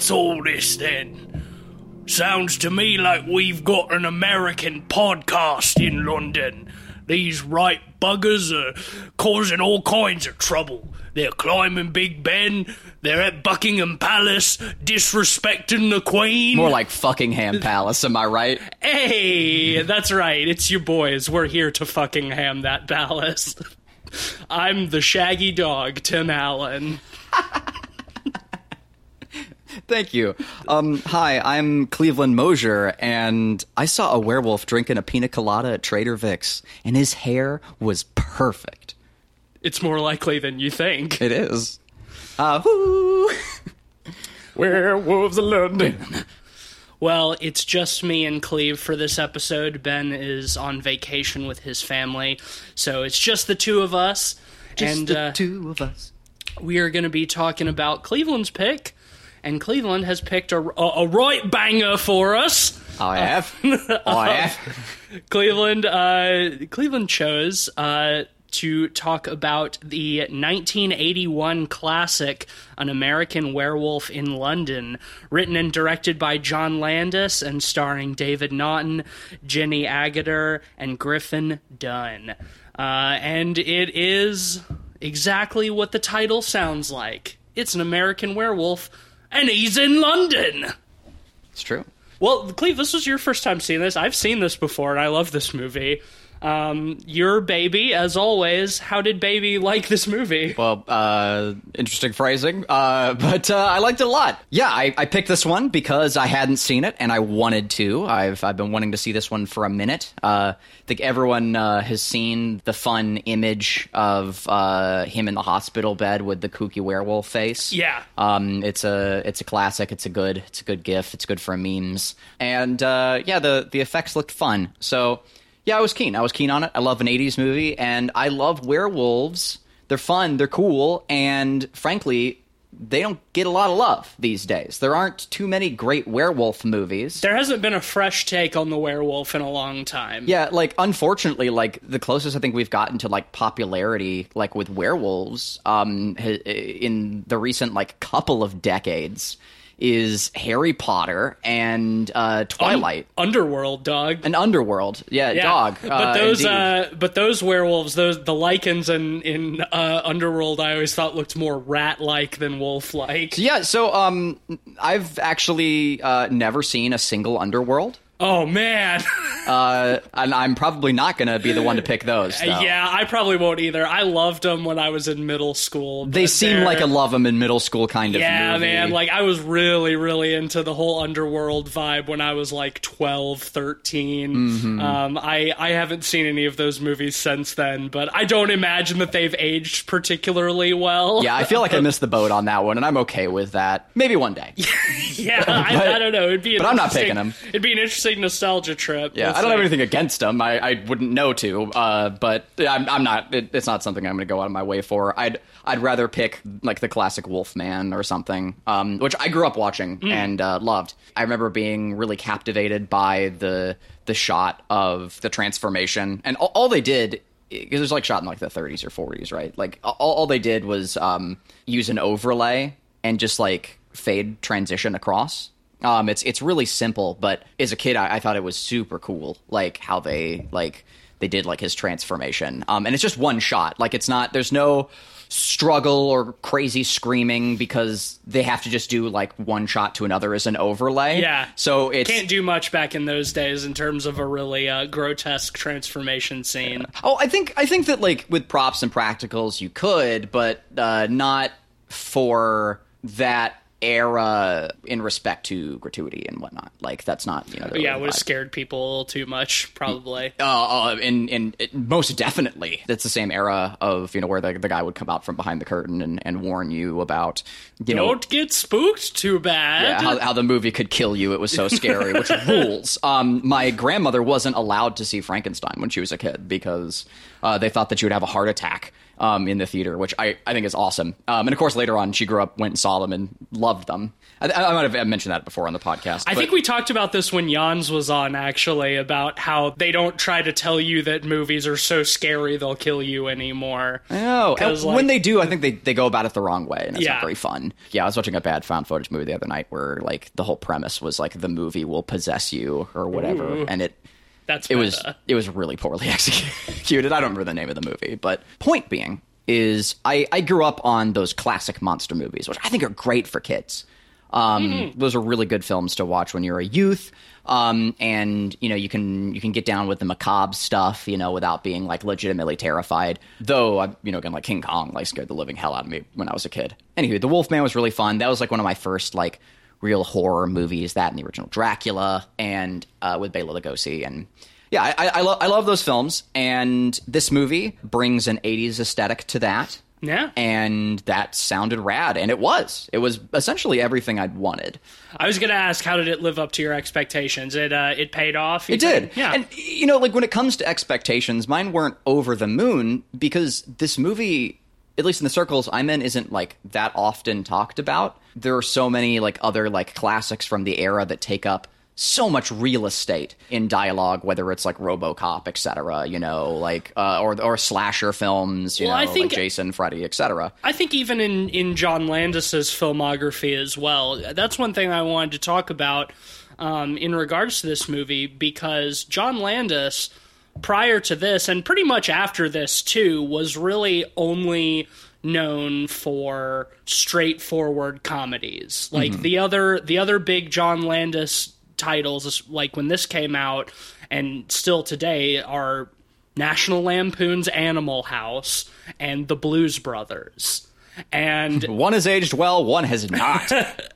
What's all this then? Sounds to me like we've got an American podcast in London. These right buggers are causing all kinds of trouble. They're climbing Big Ben, they're at Buckingham Palace, disrespecting the Queen. More like Fuckingham Palace, am I right? Hey, that's right. It's you boys. We're here to fucking ham that palace. I'm the shaggy dog, Tim Allen. Thank you. Um, hi, I'm Cleveland Mosier, and I saw a werewolf drinking a pina colada at Trader Vic's, and his hair was perfect. It's more likely than you think. It is. Uh! Werewolves of London. Well, it's just me and Cleve for this episode. Ben is on vacation with his family, so it's just the two of us. Just and the uh, two of us. we are going to be talking about Cleveland's pick, and Cleveland has picked a, a, a right banger for us. I have. I have. Cleveland, uh, Cleveland chose uh, to talk about the 1981 classic "An American Werewolf in London," written and directed by John Landis and starring David Naughton, Jenny Agutter, and Griffin Dunne. Uh, and it is exactly what the title sounds like. It's an American werewolf, and he's in London. It's true. Well, Cleve, this was your first time seeing this. I've seen this before, and I love this movie. Um, your baby, as always. How did baby like this movie? Well, uh, interesting phrasing, uh, but uh, I liked it a lot. Yeah, I, I picked this one because I hadn't seen it and I wanted to. I've I've been wanting to see this one for a minute. Uh, I think everyone uh, has seen the fun image of uh, him in the hospital bed with the kooky werewolf face. Yeah. Um, it's a it's a classic. It's a good it's a good gif. It's good for memes. And uh, yeah, the the effects looked fun. So yeah, I was keen. I was keen on it. I love an '80s movie, and I love werewolves. They're fun. They're cool, and frankly, they don't get a lot of love these days. There aren't too many great werewolf movies. There hasn't been a fresh take on the werewolf in a long time. Yeah, like unfortunately, like the closest I think we've gotten to like popularity, like with werewolves, um, in the recent like couple of decades, is Harry Potter and uh, Twilight Underworld, dog. an Underworld. Yeah, Yeah, dog. But uh, those, uh, but those werewolves, those the Lycans in in uh, Underworld, I always thought looked more rat-like than wolf-like. yeah. So, um, I've actually uh, never seen a single Underworld. Oh man, Uh, and I'm probably not going to be the one to pick those. though. yeah, I probably won't either. I loved them when I was in middle school. They seem they're- like a love them in middle school kind of Yeah, movie. man. Like, I was really, really into the whole underworld vibe when I was like 12, 13. Mm-hmm. Um, I, I haven't seen any of those movies since then, but I don't imagine that they've aged particularly well. yeah, I feel like I missed the boat on that one, and I'm okay with that. Maybe one day. yeah. I, I don't know. It'd be, but I'm not picking 'em. It'd be an interesting nostalgia trip. Yeah, I don't have anything against them. I, I wouldn't know to, uh, but I'm, I'm not. It, it's not something I'm going to go out of my way for. I'd I'd rather pick like the classic Wolfman or something, um, which I grew up watching Hmm. and uh, loved. I remember being really captivated by the the shot of the transformation, and all, all they did. Because it was like shot in like the 30s or 40s, right? Like all, all they did was um, use an overlay and just like fade transition across. Um, it's it's really simple, but as a kid, I, I thought it was super cool, like how they like they did like his transformation. Um, and it's just one shot. Like it's not there's no struggle or crazy screaming because they have to just do like one shot to another as an overlay. Yeah. So it Can't do much back in those days in terms of a really uh, grotesque transformation scene. Oh, I think I think that like with props and practicals you could, but uh, not for that era in respect to gratuity and whatnot. Like that's not you know. Yeah, it would have scared people too much, probably. Uh, uh, and and it, most definitely, that's the same era of you know where the, the guy would come out from behind the curtain and, and warn you about you know Don't get spooked too bad. yeah, how, how the movie could kill you. It was so scary, which rules. Um, my grandmother wasn't allowed to see Frankenstein when she was a kid because uh, they thought that she would have a heart attack um, in the theater, which I, I think is awesome. Um, and of course, later on, she grew up, went and saw them, and loved them. I, I might have mentioned that before on the podcast. I but- think we talked about this when Jans was on, actually, about how they don't try to tell you that movies are so scary they'll kill you anymore. I know. 'Cause, And like- when they do, I think they, they go about it the wrong way, and it's Yeah. not very fun. Yeah, I was watching a bad found footage movie the other night where like the whole premise was like the movie will possess you or whatever, Ooh. and it That's it was it was really poorly executed. I don't remember the name of the movie, but point being is I, I grew up on those classic monster movies, which I think are great for kids. Um, Those are really good films to watch when you're a youth. Um, and you know you can you can get down with the macabre stuff, you know, without being like legitimately terrified. Though, I, you know, again, like King Kong, like scared the living hell out of me when I was a kid. Anywho, The Wolfman was really fun. That was like one of my first like real horror movies. That and the original Dracula, and uh, with Bela Lugosi, and yeah, I, I, I, lo- I love those films, and this movie brings an '80s aesthetic to that. Yeah. and that sounded rad, and it was. It was essentially everything I'd wanted. I was going to ask, how did it live up to your expectations? It uh, it paid off. It did. think? Yeah. And you know, like when it comes to expectations, mine weren't over the moon because this movie, at least in the circles I'm in, isn't like that often talked about. There are so many like other like classics from the era that take up so much real estate in dialogue, whether it's like RoboCop, etc. You know, like uh, or or slasher films. You Well, know, I think- like Jason, Freddy, etc. I think even in, in John Landis's filmography as well, that's one thing I wanted to talk about um, in regards to this movie because John Landis, prior to this and pretty much after this too, was really only known for straightforward comedies. Like mm-hmm. the other the other big John Landis titles, like when this came out and still today, are National Lampoon's Animal House and The Blues Brothers. And One has aged well, one has not.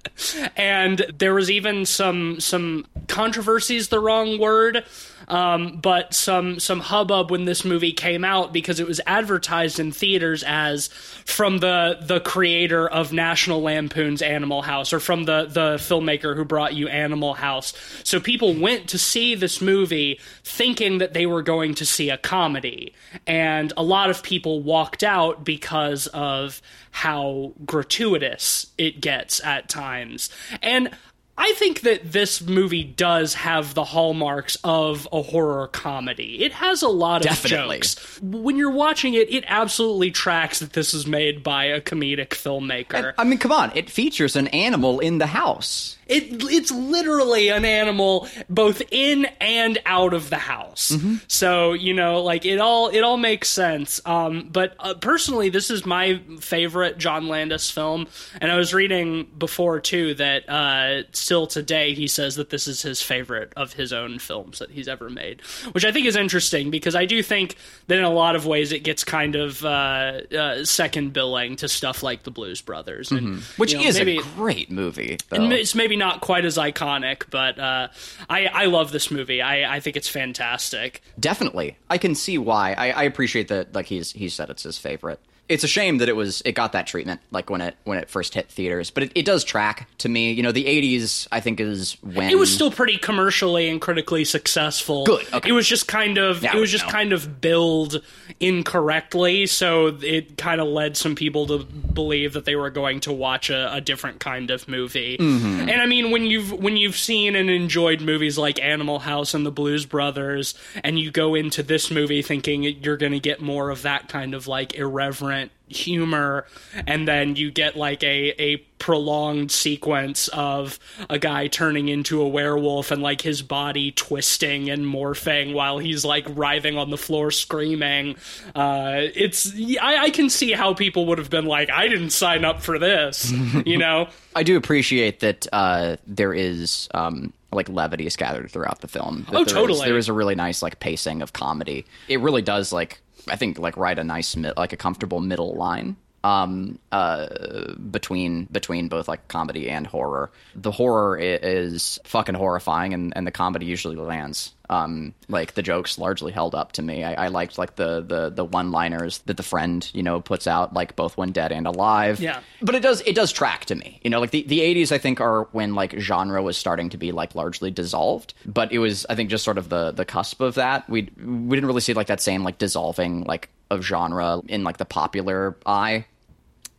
and there was even some some controversy is the wrong word um, but some some hubbub when this movie came out because it was advertised in theaters as from the the creator of National Lampoon's Animal House or from the the filmmaker who brought you Animal House. So people went to see this movie thinking that they were going to see a comedy, and a lot of people walked out because of how gratuitous it gets at times. And I think that this movie does have the hallmarks of a horror comedy. It has a lot of Definitely. jokes. When you're watching it, it absolutely tracks that this is made by a comedic filmmaker. I mean, come on, it features an animal in the house. It it's literally an animal both in and out of the house. So you know, like it all it all makes sense. Um, but uh, personally, this is my favorite John Landis film, and I was reading before too that uh, still today he says that this is his favorite of his own films that he's ever made, which I think is interesting because I do think that in a lot of ways it gets kind of uh, uh, second billing to stuff like the Blues Brothers, and Which you know, is maybe, a great movie. Though. and it's maybe not quite as iconic, but uh, I I love this movie. I, I think it's fantastic. Definitely, I can see why. I, I appreciate that. Like he's he said it's his favorite. It's a shame that it was it got that treatment like when it when it first hit theaters, but it, it does track to me. You know, the '80s I think is when It was still pretty commercially and critically successful. Good, okay. It was just kind of Now it was just know. kind of billed incorrectly, so it kind of led some people to believe that they were going to watch a, a different kind of movie. Mm-hmm. And I mean, when you've when you've seen and enjoyed movies like Animal House and The Blues Brothers, and you go into this movie thinking you're going to get more of that kind of like irreverent humor and then you get like a a prolonged sequence of a guy turning into a werewolf and like his body twisting and morphing while he's like writhing on the floor screaming uh it's I, I can see how people would have been like i didn't sign up for this you know I do appreciate that uh, there is um, like levity scattered throughout the film. That Oh, there is- totally. there is a really nice like pacing of comedy. It really does like I think like write a nice like a comfortable middle line um uh between between both like comedy and horror. The horror is fucking horrifying and and the comedy usually lands. Um like the jokes largely held up to me. I, I liked like the the the one liners that the friend you know puts out like both when dead and alive. Yeah. but it does it does track to me. You know like the, the 80s i think are when like genre was starting to be like largely dissolved. But it was i think just sort of the the cusp of that. We we didn't really see like that same like dissolving like of genre in like the popular eye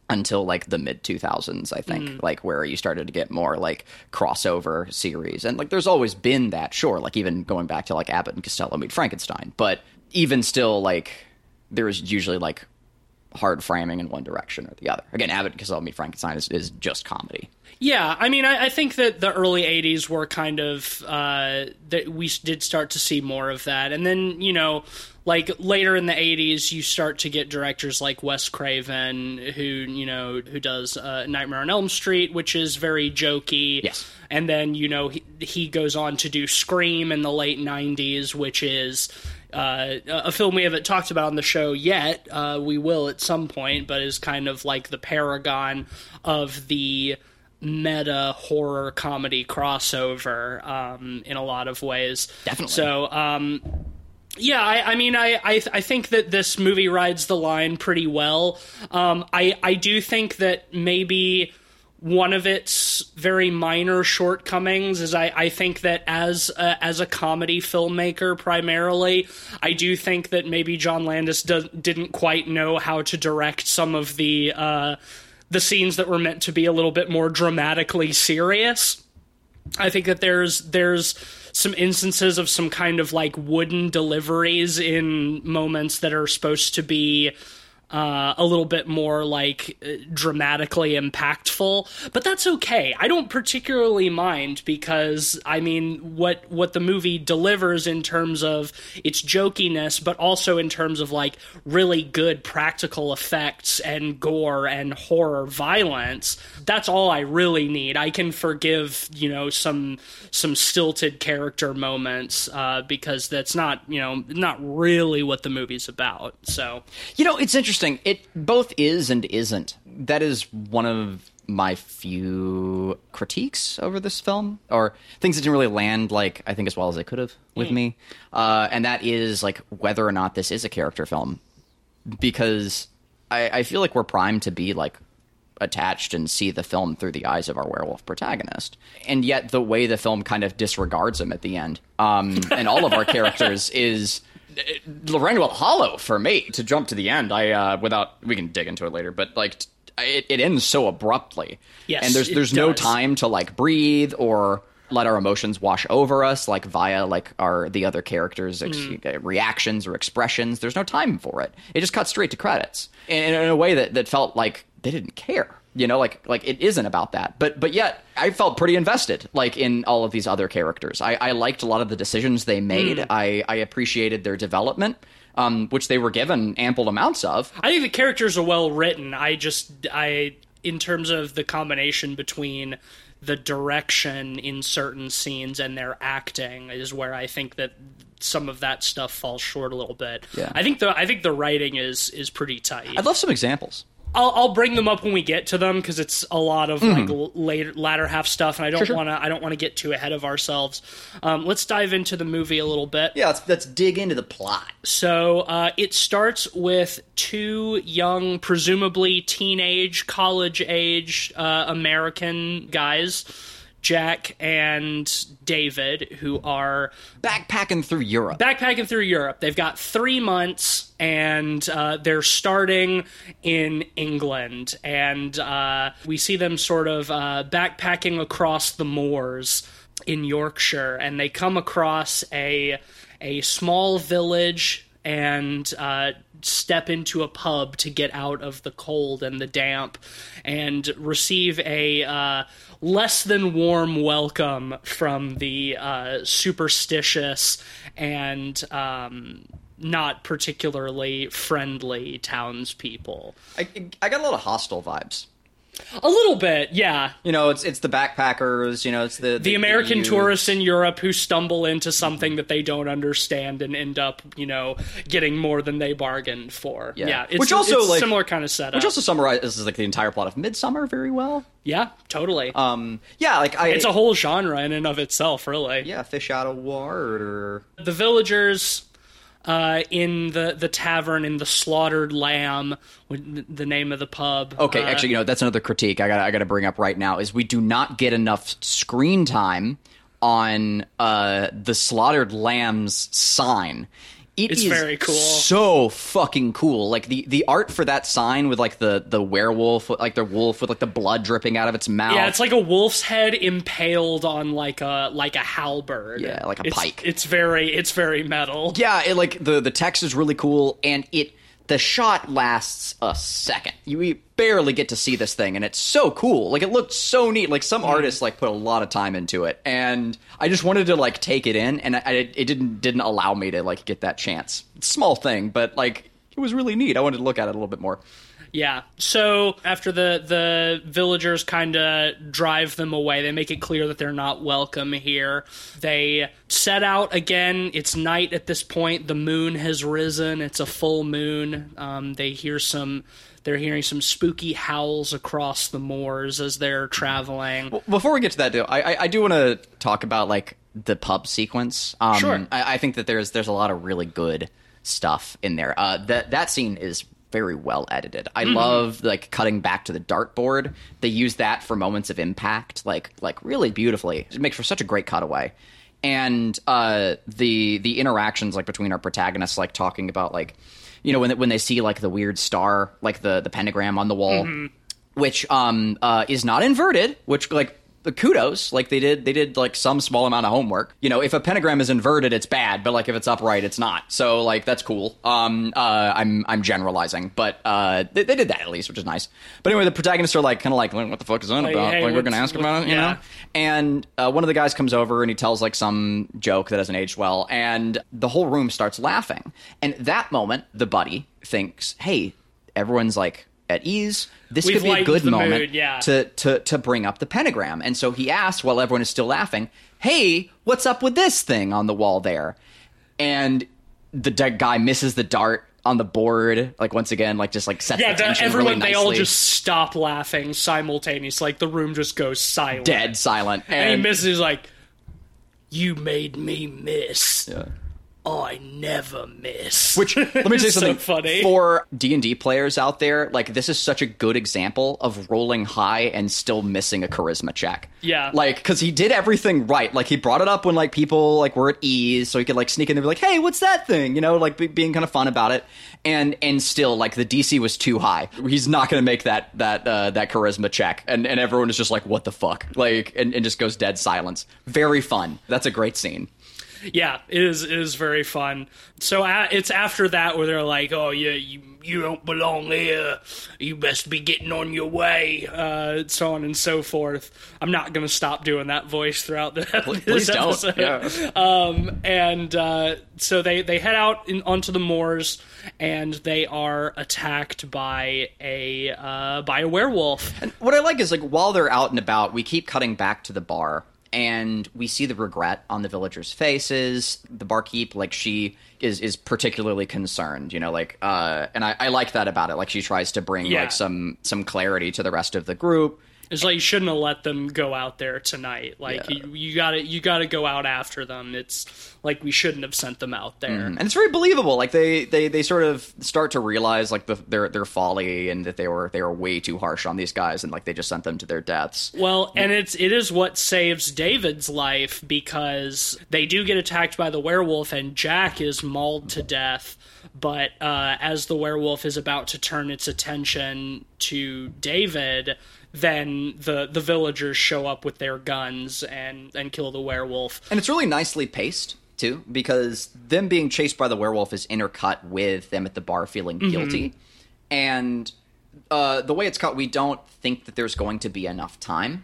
until like the mid 2000s i think like where you started to get more like crossover series. And like there's always been that sure like even going back to like abbott and costello meet frankenstein. But even still like there's usually like hard framing in one direction or the other. Again abbott and costello meet frankenstein is, is just comedy. Yeah, I mean, I, I think that the early '80s were kind of uh, that we did start to see more of that, and then you know, like later in the '80s, you start to get directors like Wes Craven, who you know who does uh, Nightmare on Elm Street, which is very jokey. Yes. and then you know he, he goes on to do Scream in the late '90s, which is. Uh, a film we haven't talked about on the show yet. Uh, we will at some point, but is kind of like the paragon of the meta horror comedy crossover um, in a lot of ways. Definitely. So, um, yeah, I, I mean, I, I I think that this movie rides the line pretty well. Um, I I do think that maybe one of its very minor shortcomings is I, I think that as a, as a comedy filmmaker primarily, I do think that maybe John Landis does, didn't quite know how to direct some of the uh, the scenes that were meant to be a little bit more dramatically serious. I think that there's there's some instances of some kind of like wooden deliveries in moments that are supposed to be uh, a little bit more like uh, dramatically impactful, but that's okay. I don't particularly mind because I mean what what the movie delivers in terms of its jokiness, but also in terms of like really good practical effects and gore and horror violence. That's all I really need. I can forgive you know some some stilted character moments uh, because that's not you know not really what the movie's about. So You know, it's interesting. It both is and isn't. That is one of my few critiques over this film, or things that didn't really land like I think as well as they could have with me. Uh, and that is like whether or not this is a character film, because I, I feel like we're primed to be like attached and see the film through the eyes of our werewolf protagonist. And yet the way the film kind of disregards him at the end, um, and all of our characters is Lorraine Hollow for me. To jump to the end, I uh, without we can dig into it later, but like it, it ends so abruptly. Yes, and there's there's no does. time to like breathe or let our emotions wash over us like via like our the other characters ex- Mm. uh, reactions or expressions there's no time for it it just cuts straight to credits in, in a way that, that felt like they didn't care you know like like it isn't about that but but yet i felt pretty invested like in all of these other characters i, I liked a lot of the decisions they made Mm. I, I appreciated their development um, which they were given ample amounts of I think the characters are well written. I just I in terms of the combination between the direction in certain scenes and their acting is where I think that some of that stuff falls short a little bit. Yeah. I think the I think the writing is is pretty tight. i'd love some examples I'll, I'll bring them up when we get to them because it's a lot of like l- later latter half stuff, and I don't Mm-hmm. sure. want to I don't want to get too ahead of ourselves. Um, let's dive into the movie a little bit. yeah let's, let's dig into the plot So uh, it starts with two young, presumably teenage, college age uh, American guys, Jack and David, who are backpacking through europe backpacking through Europe. They've got three months, and uh, they're starting in England. And uh, we see them sort of uh, backpacking across the moors in Yorkshire, and they come across a a small village and uh, step into a pub to get out of the cold and the damp and receive a uh, less than warm welcome from the uh, superstitious and um, not particularly friendly townspeople. I, I got a lot of hostile vibes A little bit, yeah. You know, it's it's the backpackers. You know, it's the The American youth. tourists in Europe who stumble into something that they don't understand and end up, you know, getting more than they bargained for. Yeah. it's, Which also, it's like- similar kind of setup. which also summarizes like the entire plot of Midsommar very well. yeah, totally. Um, yeah, like I, it's a whole genre in and of itself, really. yeah, fish out of water. the villagers uh, in the, the tavern in the slaughtered lamb the name of the pub Okay, uh, actually, you know, that's another critique I got I got to bring up right now is we do not get enough screen time on uh, the slaughtered lamb's sign. It It's is very cool. So fucking cool. Like the the art for that sign with like the the werewolf, like the wolf with like the blood dripping out of its mouth. Yeah, it's like a wolf's head impaled on like a like a halberd. Yeah, like a It's- pike. It's very it's very metal. yeah, it, like the the text is really cool, and it the shot lasts a second. You barely get to see this thing, and it's so cool. Like it looked so neat. Like some mm. artists like put a lot of time into it, and I just wanted to like take it in, and I, it didn't didn't allow me to like get that chance. Small thing, but like it was really neat. I wanted to look at it a little bit more. Yeah. So after the the villagers kind of drive them away, they make it clear that they're not welcome here. They set out again. It's night at this point. The moon has risen. It's a full moon. Um, they hear some. They're hearing some spooky howls across the moors as they're traveling. Before we get to that, though, I, I, I do want to talk about like the pub sequence. Um, Sure. I, I think that there's there's a lot of really good stuff in there. Uh, that that scene is very well edited. I love like cutting back to the dartboard. They use that for moments of impact, like like really beautifully. It makes for such a great cutaway. And uh, the the interactions like between our protagonists, like talking about like you know when when they see like the weird star, like the the pentagram on the wall which um uh is not inverted which like the kudos like they did they did like some small amount of homework. You know if a pentagram is inverted it's bad but like if it's upright it's not. So like that's cool. Um uh i'm i'm generalizing but uh they, they did that at least which is nice. But anyway the protagonists are like kind of like what the fuck is that Like, about? hey, like we're gonna ask about it you yeah. know? And uh, one of the guys comes over and he tells like some joke that hasn't aged well and the whole room starts laughing. And that moment the buddy thinks hey everyone's like at ease this We've could be a good moment mood, yeah. to, to to bring up the pentagram and so he asks while everyone is still laughing hey what's up with this thing on the wall there and the guy misses the dart on the board like once again like just like sets Yeah, the tension everyone really they all just stop laughing simultaneously. Like the room just goes silent. dead silent And he and, misses. Like, You made me miss. Yeah. I never miss. Which let me tell you It's so something. funny. For D and D players out there, like this is such a good example of rolling high and still missing a charisma check. Yeah. like because he did everything right. Like he brought it up when like people like were at ease, so he could like sneak in and be like, "Hey, what's that thing?" You know, like be- being kind of fun about it. And and still like the DC was too high. He's not going to make that that uh, that charisma check, and and everyone is just like, "What the fuck?" Like and, and just goes dead silence. Very fun. That's a great scene. Yeah, it is it is very fun. So a it's after that where they're like, oh yeah, you you don't belong here. You best be getting on your way. uh, so on and so forth. I'm not gonna stop doing that voice throughout the this episode. Yeah. Um, and uh, so they they head out in, onto the moors, and they are attacked by a uh, by a werewolf. What I like is like while they're out and about, we keep cutting back to the bar and we see the regret on the villagers' faces. The barkeep, like she is is particularly concerned, you know, like uh and I, I like that about it. Like she tries to bring Yeah. like some some clarity to the rest of the group. It's like you shouldn't have let them go out there tonight. Like Yeah. you, you gotta you gotta go out after them. It's like we shouldn't have sent them out there. And it's very believable. Like they they, they sort of start to realize like the, their their folly and that they were they were way too harsh on these guys and like they just sent them to their deaths. Well, and it's it is what saves David's life because they do get attacked by the werewolf and Jack is mauled to death. But uh, as the werewolf is about to turn its attention to David, then the the villagers show up with their guns and and kill the werewolf. And it's really nicely paced too, because them being chased by the werewolf is intercut with them at the bar feeling guilty, and uh, the way it's cut, we don't think that there's going to be enough time,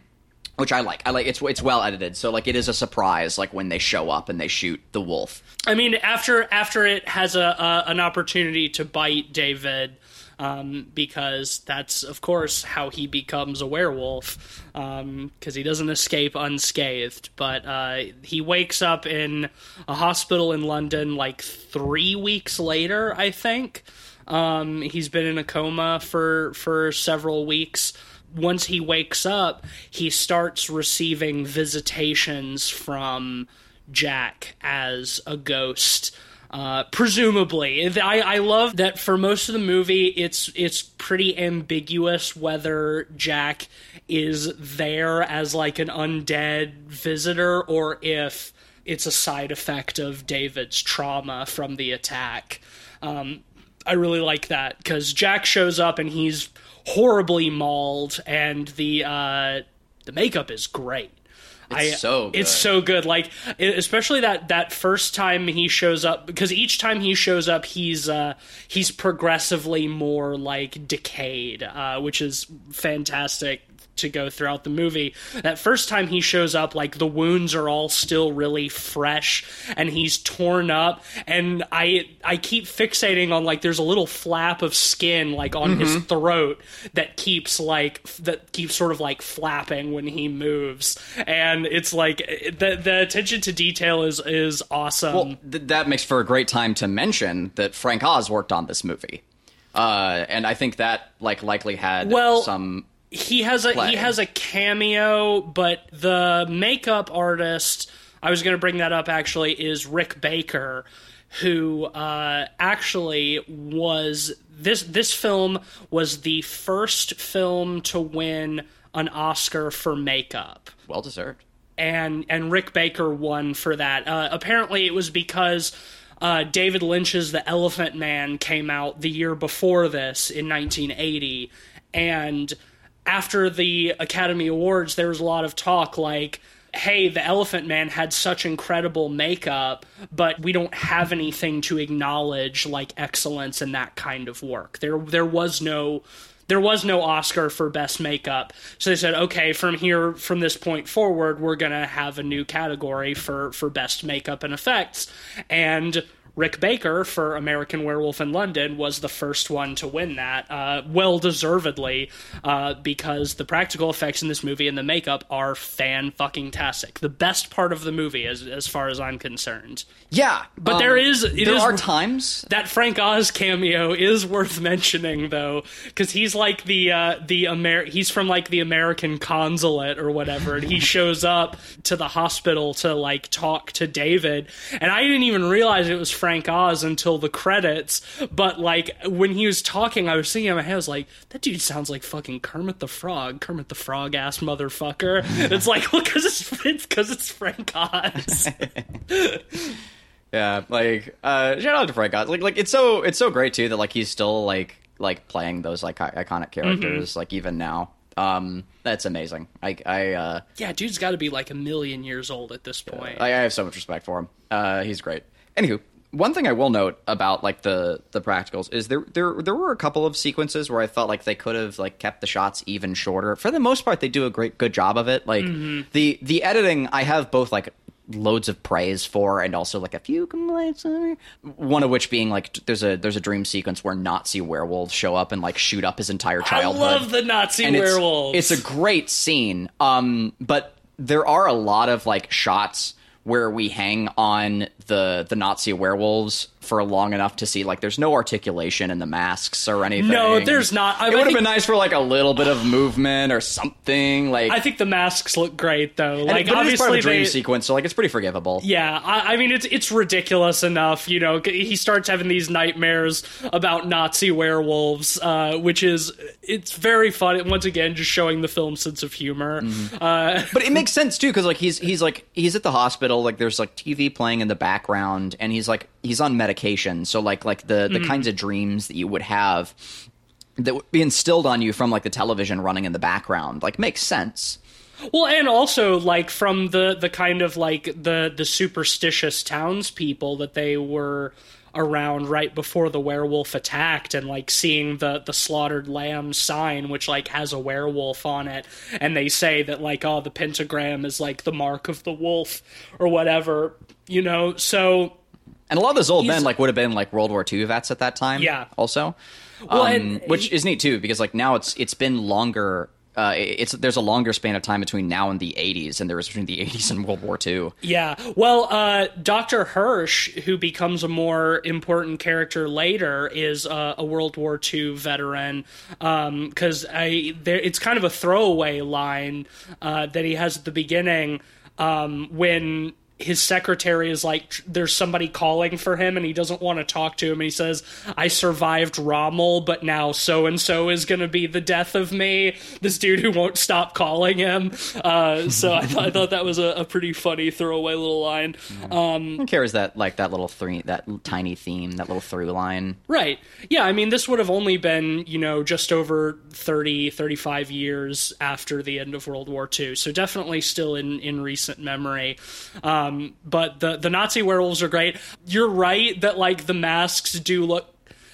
which I like. I like it's it's well edited, so like it is a surprise, like when they show up and they shoot the wolf. I mean, after after it has a, a an opportunity to bite David, um, because that's of course how he becomes a werewolf, because he doesn't escape unscathed. But uh, he wakes up in a hospital in London like three weeks later, I think. Um, he's been in a coma for for several weeks. Once he wakes up, he starts receiving visitations from Jack as a ghost. Uh, presumably, I, I love that for most of the movie, it's it's pretty ambiguous whether Jack is there as like an undead visitor or if it's a side effect of David's trauma from the attack. Um, I really like that because Jack shows up and he's horribly mauled, and the uh, the makeup is great. It's so good. It's so good. Like especially that that first time he shows up because each time he shows up he's uh he's progressively more like decayed, uh, which is fantastic to go throughout the movie. That first time he shows up, like the wounds are all still really fresh and he's torn up. And I I keep fixating on like there's a little flap of skin like on his throat that keeps like that keeps sort of like flapping when he moves. And it's like the the attention to detail is is awesome. Well, th- that makes for a great time to mention that Frank Oz worked on this movie. Uh, and I think that like likely had Well, some he has a he has a cameo, but the makeup artist I was going to bring that up actually is Rick Baker, who uh, actually was this this film was the first film to win an Oscar for makeup well deserved. and and Rick Baker won for that. Uh, apparently, it was because uh, David Lynch's The Elephant Man came out the year before this in 1980, and after the Academy Awards, there was a lot of talk like. Hey, the Elephant Man had such incredible makeup, but we don't have anything to acknowledge like excellence in that kind of work. There, there was no there was no Oscar for best makeup. So they said, okay, from here, from this point forward, we're going to have a new category for, for best makeup and effects. And Rick Baker for American Werewolf in London was the first one to win that, uh, well deservedly, uh, because the practical effects in this movie and the makeup are fan fucking tastic. The best part of the movie, as as far as I'm concerned. Yeah, But there is- it there is- are times That Frank Oz cameo is worth mentioning though, because he's like the uh, the Amer he's from like the American consulate or whatever, and he shows up to the hospital to like talk to David, and I didn't even realize it was Frank Oz until the credits. But like when he was talking, I was thinking in my head, I was like, that dude sounds like fucking Kermit the Frog, Kermit the Frog ass motherfucker. it's like, well, because it's because it's Frank Oz. Yeah, like uh shout out to Frank Oz. Like like it's so it's so great too that like he's still like like playing those like i- iconic characters like even now. Um that's amazing. I I uh yeah, dude's got to be like a million years old at this point. I, I have so much respect for him. Uh he's great. Anywho, one thing I will note about like the the practicals is there there there were a couple of sequences where I felt like they could have like kept the shots even shorter. For the most part, they do a great good job of it. Like the the editing, I have both like loads of praise for and also like a few complaints one of which being like there's a there's a dream sequence where nazi werewolves show up and like shoot up his entire childhood I love the Nazi and it's- werewolves. It's, a great scene. Um, but there are a lot of like shots where we hang on the the Nazi werewolves for long enough to see like there's no articulation in the masks or anything. No, there's not. I- it would have been nice for like a little bit of movement or something. Like I think the masks look great though. Like it, is part of a dream they, sequence, so like it's pretty forgivable. Yeah, I, I mean it's it's ridiculous enough. You know, he starts having these nightmares about Nazi werewolves, uh, which is it's very fun. Once again, just showing the film's sense of humor. Mm-hmm. Uh, but it makes sense too because like he's he's like he's at the hospital like there's like tv playing in the background and he's like he's on medication. So like like the the mm-hmm. kinds of dreams that you would have that would be instilled on you from like the television running in the background like makes sense. Well, and also like from the the kind of like the the superstitious townspeople that they were around right before the werewolf attacked and like seeing the the slaughtered lamb sign which like has a werewolf on it. And they say that like oh the pentagram is like the mark of the wolf or whatever you know? So and a lot of those old men like would have been like world war ii vets at that time Yeah. also Well, um, and which he- is neat too because like now it's it's been longer uh, it's there's a longer span of time between now and the 80s than there was between the 80s and World War II. Yeah. Well, uh, Dr. Hirsch, who becomes a more important character later, is uh, a World War II veteran. Because I, there, it's kind of a throwaway line uh, that he has at the beginning um, when his secretary is like there's somebody calling for him and he doesn't want to talk to him and he says i survived rommel but now so and so is going to be the death of me this dude who won't stop calling him uh, so I, th- I thought that was a, a pretty funny throwaway little line um, Who cares that like that little three that tiny theme, that little through line? Right. Yeah, I mean this would have only been, you know, just over 30 35 years after the end of World War II. So definitely still in in recent memory. Um Um, but the the Nazi werewolves are great. You're right that like the masks do look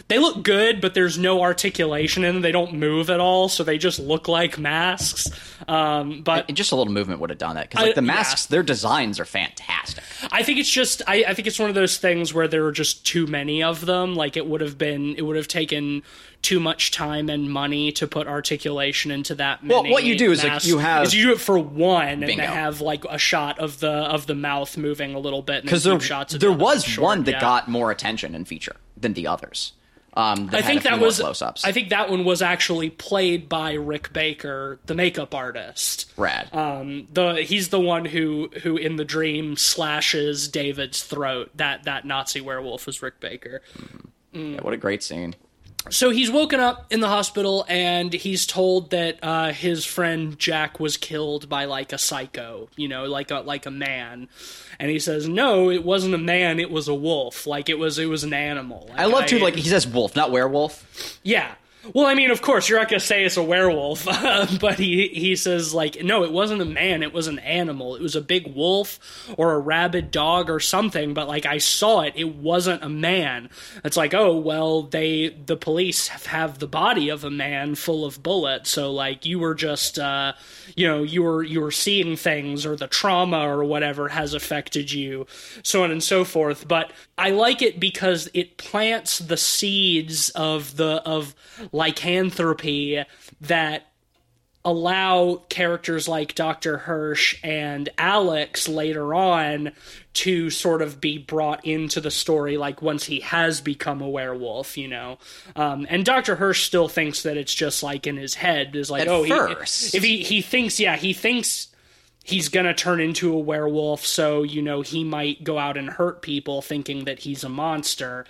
they look good, but there's no articulation in them. They don't move at all, so they just look like masks. Um, but And just a little movement would have done that because like the yeah. masks, their designs are fantastic. I think it's just I, I think it's one of those things where there were just too many of them. Like it would have been it would have taken too much time and money to put articulation into that Well, what you do is, like, you have- is you do it for one and Bingo. to have like a shot of the of the mouth moving a little bit Because there, shots there was short, one that yeah. got more attention in feature than the others. Um, I think that was close-ups. I think that one was actually played by Rick Baker, the makeup artist. rad. Um, the he's the one who who in the dream slashes David's throat. That that Nazi werewolf was Rick Baker. Yeah, what a great scene. So he's woken up in the hospital and he's told that uh, his friend Jack was killed by like a psycho, you know, like a like a man. And he says, "No, it wasn't a man. It was a wolf. Like it was it was an animal." I love to like he says wolf, not werewolf. yeah. Well, I mean, of course, you're not going to say it's a werewolf, but he he says like, no, it wasn't a man, it was an animal. It was a big wolf or a rabid dog or something, but like I saw it, it wasn't a man. It's like, oh, well, they the police have, the body of a man full of bullets, so like you were just uh, you know, you were you were seeing things or the trauma or whatever has affected you, so on and so forth. But I like it because it plants the seeds of the of lycanthropy that allow characters like Dr. Hirsch and Alex later on to sort of be brought into the story like once he has become a werewolf, you know. Um, and Dr. Hirsch still thinks that it's just like in his head is like At oh first. he if he he thinks yeah, he thinks he's gonna turn into a werewolf so you know he might go out and hurt people thinking that he's a monster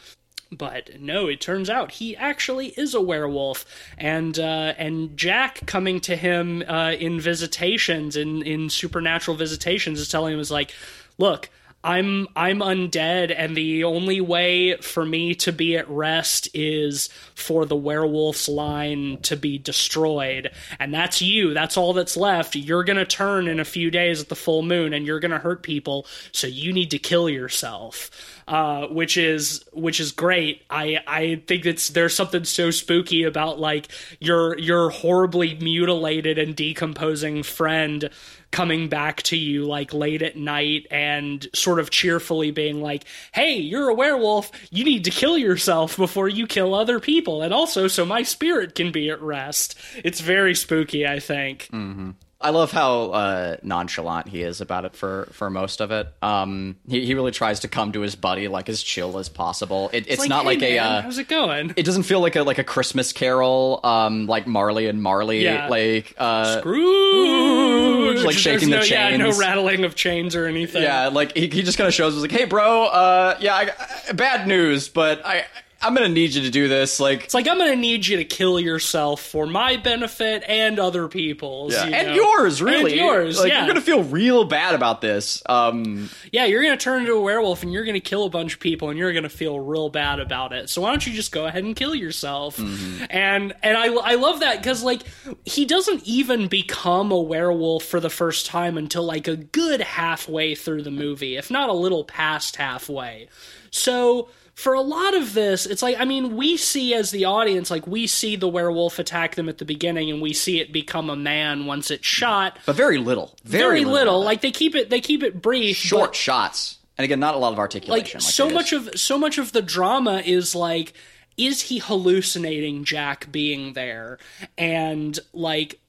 but no, it turns out he actually is a werewolf, and uh, and Jack coming to him uh, in visitations, in in supernatural visitations, is telling him is like, look. I'm I'm undead, and the only way for me to be at rest is for the werewolf's line to be destroyed, and that's you. That's all that's left. You're gonna turn in a few days at the full moon, and you're gonna hurt people. So you need to kill yourself uh, which is which is great. I I think it's there's something so spooky about like your your horribly mutilated and decomposing friend coming back to you like late at night and sort of cheerfully being like, "Hey, you're a werewolf. You need to kill yourself before you kill other people, and also so my spirit can be at rest." It's very spooky, I think. Mm-hmm. I love how uh, nonchalant he is about it for, for most of it. Um, he, he really tries to come to his buddy like as chill as possible. It, it's, not "Hey, like a. Uh, how's it going? it doesn't feel like a like a Christmas Carol, um, like Marley and Marley, Yeah. like uh, Scrooge, like shaking There's the no, Yeah, no rattling of chains or anything. yeah, like he, he just kind of shows us like, hey, bro, uh, yeah, I, I- bad news, but I I'm gonna need you to do this, like, It's like I'm going to need you to kill yourself for my benefit and other people's. yeah, you and know? yours, really, And yours, like yeah. you're gonna feel real bad about this. Um, yeah, you're going to turn into a werewolf and you're going to kill a bunch of people and you're going to feel real bad about it. So why don't you just go ahead and kill yourself? Mm-hmm. And and I I love that because like he doesn't even become a werewolf for the first time until like a good halfway through the movie, if not a little past halfway. So for a lot of this, it's like I mean, we see as the audience, like we see the werewolf attack them at the beginning, and we see it become a man once it's shot. but very little, very, Very, little. Like they keep it, they keep it brief. short but, shots, and again, not a lot of articulation. like Like, so much of so much of the drama is like, is he hallucinating Jack being there, and like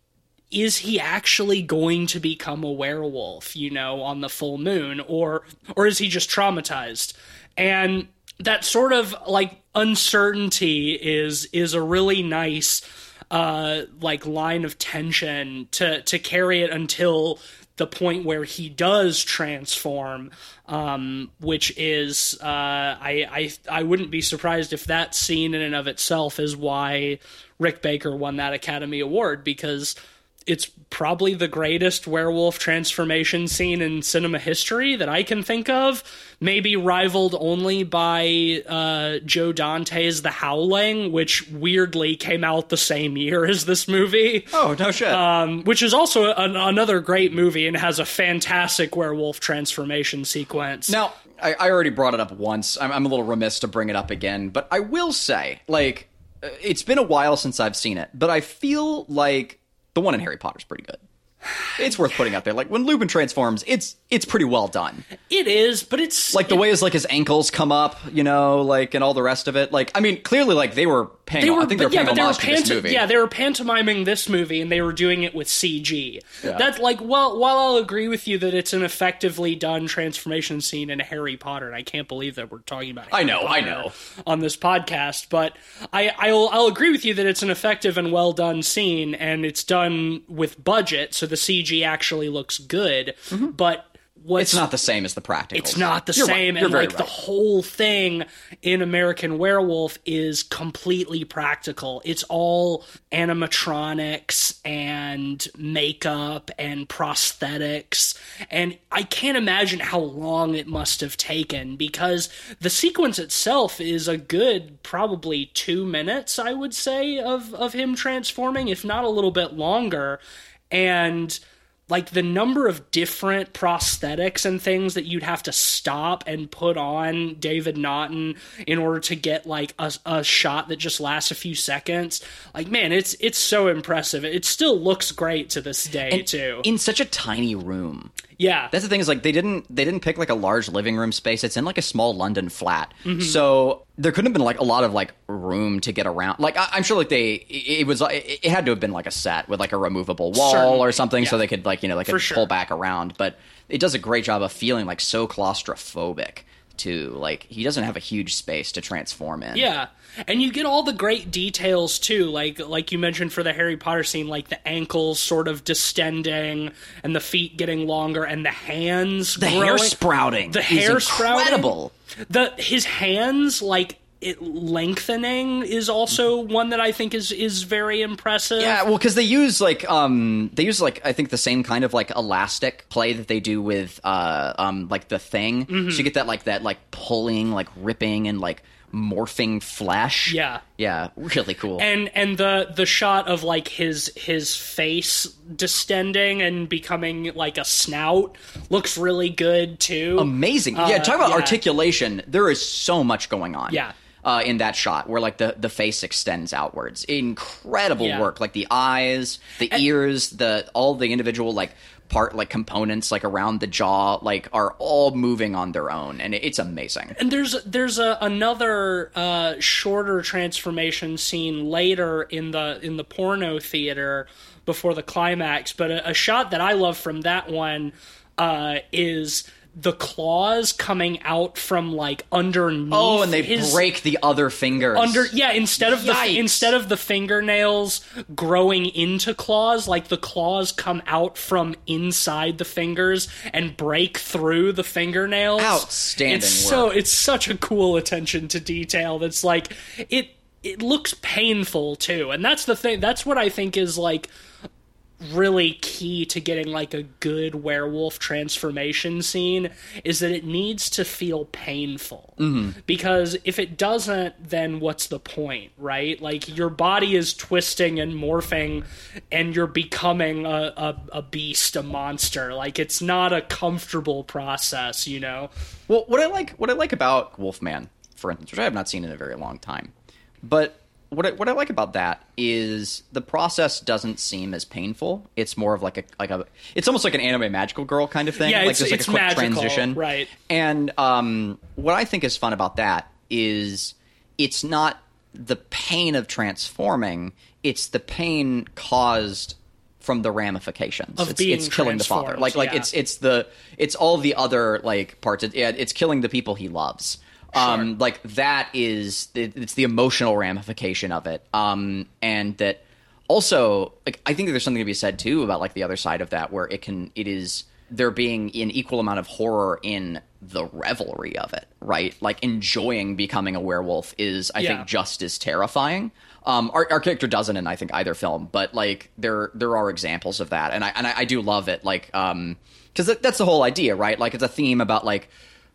is he actually going to become a werewolf you know on the full moon or or is he just traumatized and that sort of like uncertainty is is a really nice uh, like line of tension to to carry it until the point where he does transform, um, which is uh, I, I I wouldn't be surprised if that scene in and of itself is why Rick Baker won that Academy Award because it's probably the greatest werewolf transformation scene in cinema history that I can think of. Maybe rivaled only by uh, Joe Dante's The Howling, which weirdly came out the same year as this movie. Oh no shit! Um, which is also an, another great movie and has a fantastic werewolf transformation sequence. now I, I already brought it up once. I'm, I'm a little remiss to bring it up again, but I will say, like, uh, it's been a while since I've seen it, but I feel like the one in Harry Potter's pretty good. It's worth putting out there. Like when Lupin transforms, it's it's pretty well done. It is, but it's Like the way his like his ankles come up, you know, like and all the rest of it. Like I mean, clearly, like they were paying. they were, I think they were yeah, but they were homage to this panto- movie. yeah, they were pantomiming this movie, and they were doing it with CG. Yeah. That's like, well, while I'll agree with you that it's an effectively done transformation scene in Harry Potter, and I can't believe that we're talking about. It. I Harry know, I know. on this podcast, but I, I'll, I'll agree with you that it's an effective and well done scene, and it's done with budget, so the CG actually looks good. Mm-hmm. But it's not the same as the practical. it's not the You're same You're and like the whole thing in american werewolf is completely practical it's all animatronics and makeup and prosthetics and i can't imagine how long it must have taken because the sequence itself is a good probably two minutes i would say of of him transforming if not a little bit longer and like the number of different prosthetics and things that you'd have to stop and put on David Naughton in order to get like a, a shot that just lasts a few seconds. Like man, it's it's so impressive. It still looks great to this day too. in such a tiny room. Yeah, That's the thing is like they didn't they didn't pick like a large living room space. It's in like a small London flat, Mm-hmm. so there couldn't have been like a lot of like room to get around. Like I, I'm sure like they it, it was it, it had to have been like a set with like a removable wall Certainly, or something, so they could like you know like sure. pull back around. But it does a great job of feeling like so claustrophobic too. Like he doesn't have a huge space to transform in. Yeah. And you get all the great details too, like like you mentioned for the Harry Potter scene, like the ankles sort of distending and the feet getting longer and the hands the growing. hair sprouting. the hair sprouting incredible. the his hands like it lengthening is also one that I think is is very impressive. Yeah, well, because they use like um they use like I think the same kind of like elastic play that they do with uh um like the thing. Mm-hmm. So you get that like that like pulling, like ripping, and like morphing flesh. Yeah. yeah, really cool. and and the the shot of like his his face distending and becoming like a snout looks really good too. Amazing. yeah, talk about yeah. articulation. There is so much going on. Yeah. Uh, in that shot where like the, the face extends outwards incredible Yeah. work like the eyes the ears the all the individual like part like components like around the jaw like are all moving on their own and it's amazing And there's there's a, another uh, shorter transformation scene later in the in the porno theater before the climax. But a, a shot that I love from that one uh, is the claws coming out from like underneath. Oh, and they his, break the other fingers. under yeah instead of the instead of the fingernails growing into claws like the claws come out from inside the fingers and break through the fingernails Outstanding it's work. so it's such a cool attention to detail that's like it it looks painful too and that's the thing that's what i think is like really key to getting like a good werewolf transformation scene is that it needs to feel painful. Mm-hmm. Because if it doesn't, then what's the point, right? Like your body is twisting and morphing and you're becoming a, a, a beast, a monster. Like it's not a comfortable process, you know? Well, what I like, what I like about Wolfman, for instance, which I have not seen in a very long time, but what I, what I like about that is the process doesn't seem as painful. It's more of like a like a. It's almost like an anime magical girl kind of thing. Yeah, like it's- there's like it's a quick magical, transition, right. And um, what I think is fun about that is it's not the pain of transforming; it's the pain caused from the ramifications Of it's, being it's killing the father like like yeah. it's it's the it's all the other like parts it, yeah, it's killing the people he loves um like that is it, it's the emotional ramification of it. Um and that also like i think there's something to be said too about like the other side of that where it can it is there being an equal amount of horror in the revelry of it right? Like enjoying becoming a werewolf is i Yeah. think just as terrifying. Um our, our character doesn't in i think either film but like there there are examples of that. And i and i, I do love it like um because that, that's the whole idea right? Like it's a theme about like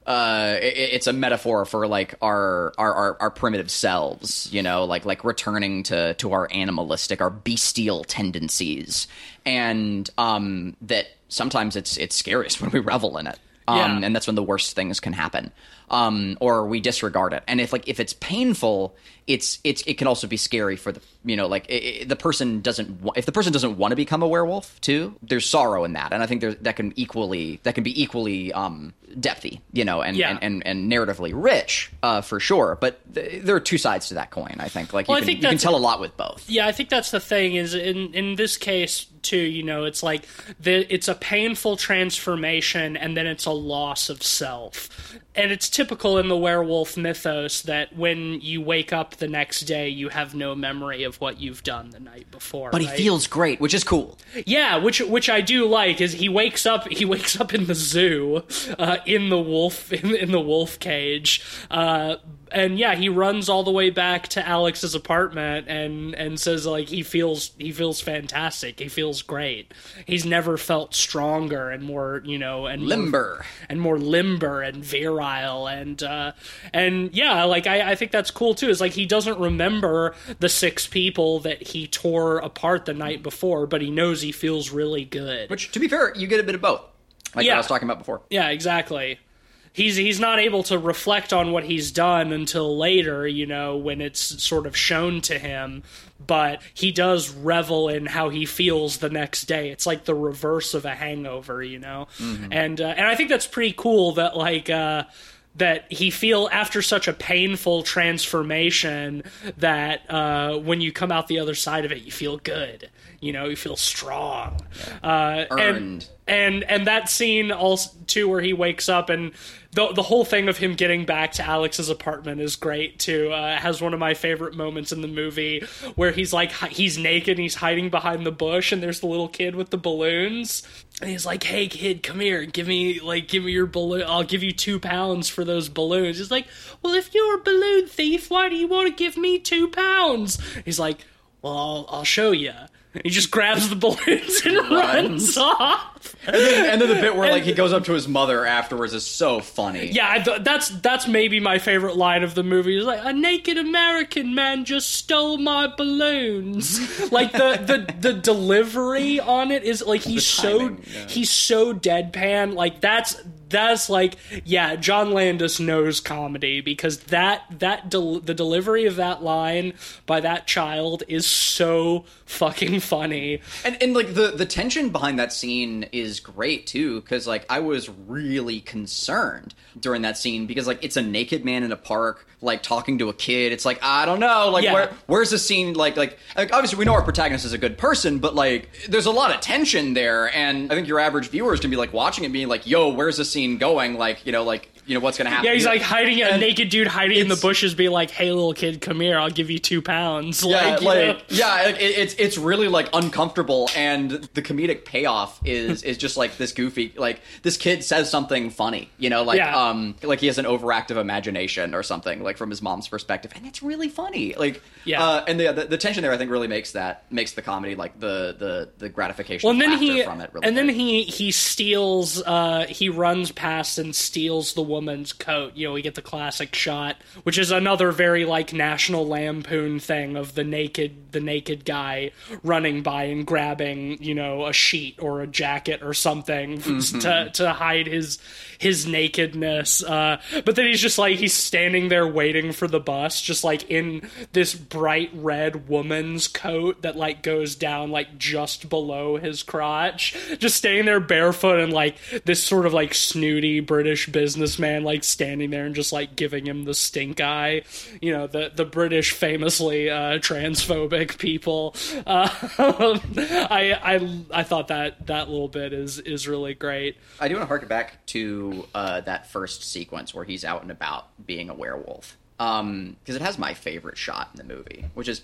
uh it, it's a metaphor for like our, our our our primitive selves you know like like returning to to our animalistic our bestial tendencies. And um that sometimes it's it's scariest when we revel in it. Um Yeah. and that's when the worst things can happen. Um or we disregard it. And if like if it's painful it's it's it can also be scary for the you know like i i the person doesn't wa- if the person doesn't want to become a werewolf too there's sorrow in that and i think there that can equally that can be equally um depthy you know and Yeah. and, and and narratively rich uh for sure but th- there are two sides to that coin i think like Well, I you can, think you can tell a lot with both Yeah, I think that's the thing is in in this case too, you know, it's like the it's a painful transformation and then it's a loss of self. And it's typical in the werewolf mythos that when you wake up the next day you have no memory of what you've done the night before. but he feels great which is cool Yeah, which which I do like is he wakes up he wakes up in the zoo, uh, in the wolf in, in the wolf cage, uh, and yeah, he runs all the way back to Alex's apartment and and says like he feels he feels fantastic, he feels great. He's never felt stronger and more you know and more- limber. and more limber and virile. And uh and yeah like I, I think that's cool too. Is like he doesn't remember the six people that he tore apart the night before but he knows he feels really good. Which to be fair you get a bit of both like Yeah. i was talking about before. Yeah exactly he's he's not able to reflect on what he's done until later you know when it's sort of shown to him but he does revel in how he feels the next day it's like the reverse of a hangover you know and uh, and i think that's pretty cool that like uh that he feel after such a painful transformation that uh, when you come out the other side of it, you feel good. You know, you feel strong. Uh, and- Earned. and and that scene also too where he wakes up and the the whole thing of him getting back to Alex's apartment is great too. Uh, has one of my favorite moments in the movie where he's like he's naked and he's hiding behind the bush and there's the little kid with the balloons and he's like, "Hey kid, come here, give me like give me your balloon. I'll give you two pounds for those balloons." He's like, "Well, if you're a balloon thief, why do you want to give me two pounds?" He's like, "Well, I'll, I'll show you." He just grabs the balloons and runs off. And then the bit where like he goes up to his mother afterwards is so funny Yeah, I th- that's that's maybe my favorite line of the movie. Is like a naked American man just stole my balloons. like the the the delivery on it is like he's so yeah. he's so deadpan. Like that's that's like yeah, John Landis knows comedy because that that del- the delivery of that line by that child is so fucking funny. And and like the the tension behind that scene is great too because like I was really concerned during that scene because like it's a naked man in a park like talking to a kid. It's like I don't know like Yeah. where where's the scene like like like obviously we know our protagonist is a good person but like there's a lot of tension there and I think your average viewer is gonna be like watching it being like yo where's the scene going like you know like you know what's gonna happen Yeah, he's like hiding a And naked dude hiding in the bushes, be like, "Hey, little kid, come here. I'll give you two pounds." Yeah, like, like, you know? yeah, it, it's it's really like uncomfortable, and the comedic payoff is is just like this goofy, like this kid says something funny, you know, like Yeah. um, like he has an overactive imagination or something, like from his mom's perspective, and it's really funny, like Yeah. uh, and the, the the tension there, I think, really makes that makes the comedy like the the the gratification Well, and then he from it, really and then he he steals. Uh, he runs past and steals the woman's coat. You know, we get the classic shot, which is another very like National Lampoon thing of the naked the naked guy running by and grabbing you know a sheet or a jacket or something Mm-hmm. to to hide his his nakedness. Uh, but then he's just like he's standing there waiting for the bus, just like in this bright red woman's coat that like goes down like just below his crotch, just standing there barefoot and like this sort of like snooty British businessman like standing there and just like giving him the stink eye. You know, the the British famously uh, transphobic people. Uh, I I I thought that that little bit is is really great. I do want to harken back to uh, that first sequence where he's out and about being a werewolf. Um, because it has my favorite shot in the movie, which is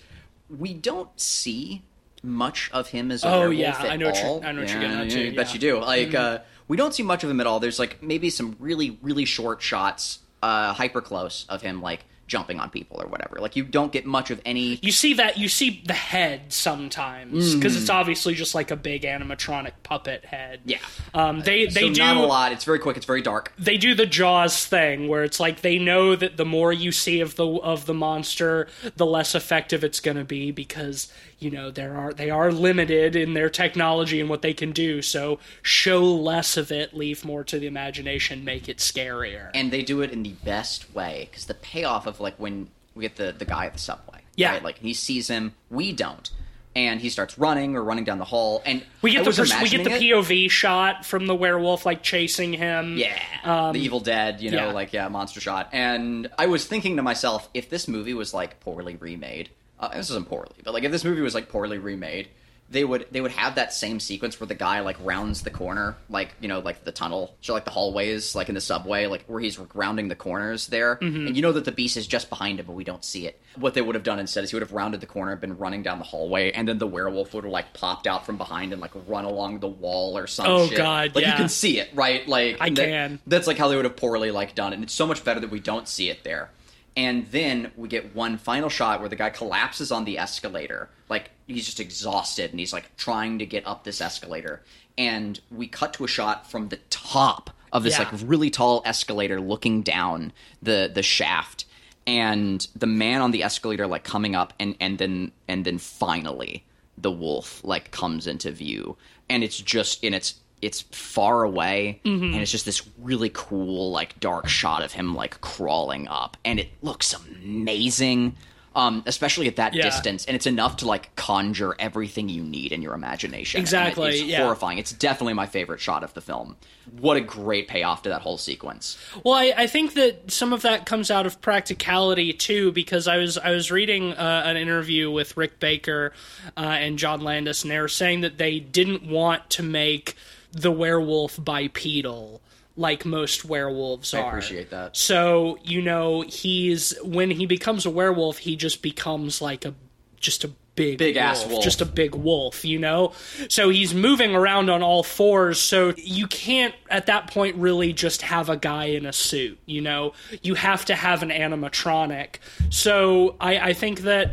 we don't see much of him as a Oh, werewolf yeah, at I know what you're- I know what you're Yeah, getting yeah, too, I bet you do. Like, Mm-hmm. Uh, we don't see much of him at all. There's like maybe some really, really short shots, uh, hyper close of him like jumping on people or whatever. Like, you don't get much of any. You see that you see the head sometimes because Mm. it's obviously just like a big animatronic puppet head. Yeah. Um, they they so do not a lot. It's very quick. It's very dark. they do the Jaws thing where it's like they know that the more you see of the of the monster, the less effective it's going to be because you know there are they are limited in their technology and what they can do. So show less of it, leave more to the imagination, make it scarier. and they do it in the best way because the payoff of like when we get the the guy at the subway Yeah. right? like he sees him we don't and he starts running or running down the hall and we get the pers- we get the imagining it. POV shot from the werewolf like chasing him. yeah Um, the evil dead you know yeah. like yeah monster shot and i was thinking to myself if this movie was like poorly remade uh, this isn't poorly but like if this movie was like poorly remade they would they would have that same sequence where the guy like rounds the corner like you know like the tunnel so like the hallways like in the subway like where he's rounding the corners there Mm-hmm. and you know that the beast is just behind him but we don't see it what they would have done instead is he would have rounded the corner been running down the hallway and then the werewolf would have like popped out from behind and like run along the wall or some Oh, shit. God, like you can see it right like I that- can. that's like how they would have poorly like done it and it's so much better that we don't see it there and then we get one final shot where the guy collapses on the escalator. Like he's just exhausted and he's like trying to get up this escalator. And we cut to a shot from the top of this Yeah. like really tall escalator looking down the the shaft. And the man on the escalator like coming up and and then and then finally the wolf like comes into view. And it's just in its it's far away Mm-hmm. and it's just this really cool like dark shot of him like crawling up and it looks amazing um especially at that Yeah. distance and it's enough to like conjure everything you need in your imagination Exactly, it's yeah. horrifying it's definitely my favorite shot of the film what a great payoff to that whole sequence Well, I, I think that some of that comes out of practicality too, because I was I was reading uh, an interview with Rick Baker uh, and John Landis, and they were saying that they didn't want to make the werewolf bipedal like most werewolves are. I appreciate that. So you know, he's when he becomes a werewolf, he just becomes like a just a big Big ass wolf. just a big wolf, you know? So he's moving around on all fours, so you can't at that point really just have a guy in a suit, you know? You have to have an animatronic. So I, I think that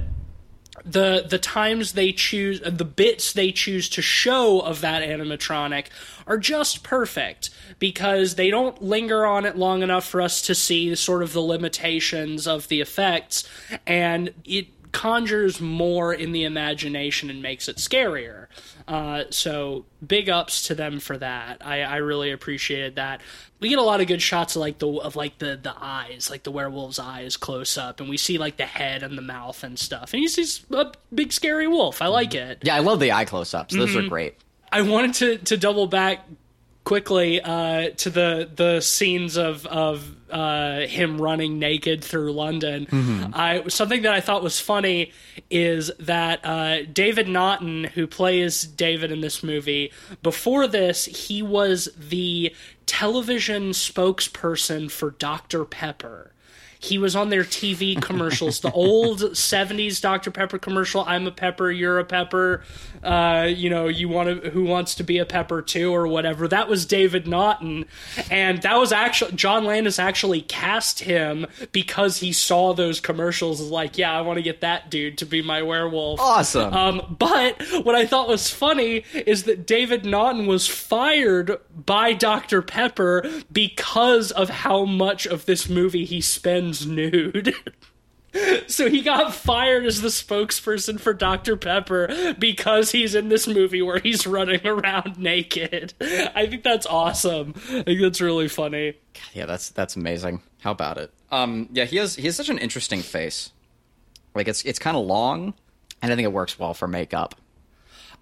the the times they choose the bits they choose to show of that animatronic are just perfect because they don't linger on it long enough for us to see sort of the limitations of the effects. And it conjures more in the imagination and makes it scarier. Uh, so big ups to them for that. I, I really appreciated that. We get a lot of good shots of like the of like the the eyes like the werewolf's eyes close up and we see like the head and the mouth and stuff and you see a big scary wolf. I like it. Yeah i love the eye close-ups. Those Mm-hmm. are great. I wanted to to double back quickly uh, to the the scenes of of uh, him running naked through London. I something that I thought was funny is that uh, David Naughton, who plays David in this movie, before this he was the television spokesperson for Dr Pepper. He was on their TV commercials, the old '70s Dr Pepper commercial. I'm a pepper, you're a pepper. Uh, you know, you want to who wants to be a pepper too, or whatever. That was David Naughton, and that was actually John Landis actually cast him because he saw those commercials. Is like, yeah, I want to get that dude to be my werewolf. awesome Um, but what I thought was funny is that David Naughton was fired by Dr. Pepper because of how much of this movie he spends nude. so he got fired as the spokesperson for Dr. Pepper because he's in this movie where he's running around naked. I think that's awesome. I think that's really funny. Yeah, that's that's amazing. How about it? Um, yeah, he has he has such an interesting face. Like it's it's kind of long, and I think it works well for makeup.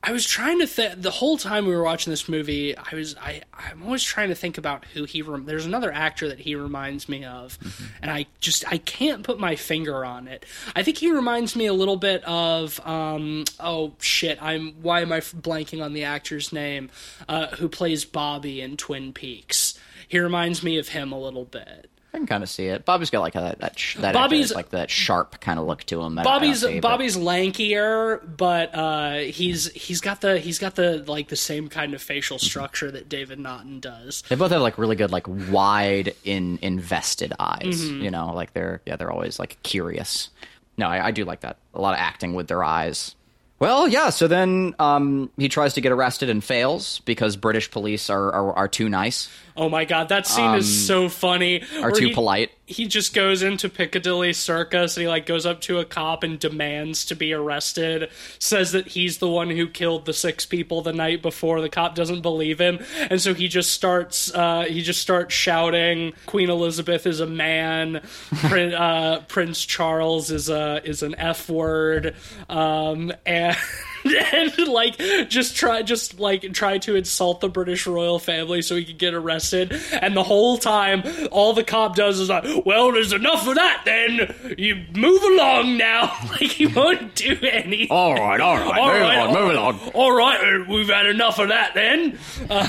I was trying to think the whole time we were watching this movie. I was I I'm always trying to think about who he. Rem- There's another actor that he reminds me of, and I just I can't put my finger on it. I think he reminds me a little bit of um oh shit I'm why am I blanking on the actor's name uh, who plays Bobby in Twin Peaks. He reminds me of him a little bit. I can kind of see it. Bobby's got like a that sh- that Bobby's- like that sharp kind of look to him. that I- I Bobby's Bobby's lankier, but uh, he's he's got the he's got the like the same kind of facial structure that David Naughton does. They both have like really good, like wide in invested eyes. Mm-hmm. You know, like they're yeah, they're always like curious. No, I, I do like that. A lot of acting with their eyes. Well, yeah. So then um, he tries to get arrested and fails because British police are are, are too nice, Oh my god, that scene is so funny. are too he- polite. He just goes into Piccadilly Circus and he like goes up to a cop and demands to be arrested. Says that he's the one who killed the six people the night before. The cop doesn't believe him, and so he just starts uh, he just starts shouting, "Queen Elizabeth is a man. Prin- uh, Prince Charles is a is an f word," um, and. and like just try just like try to insult the British royal family so he could get arrested. And the whole time all the cop does is like well there's enough of that then. You move along now. Like he won't do anything All right, all right, All move right, on, all- move along. all right, uh, we've had enough of that then. Uh,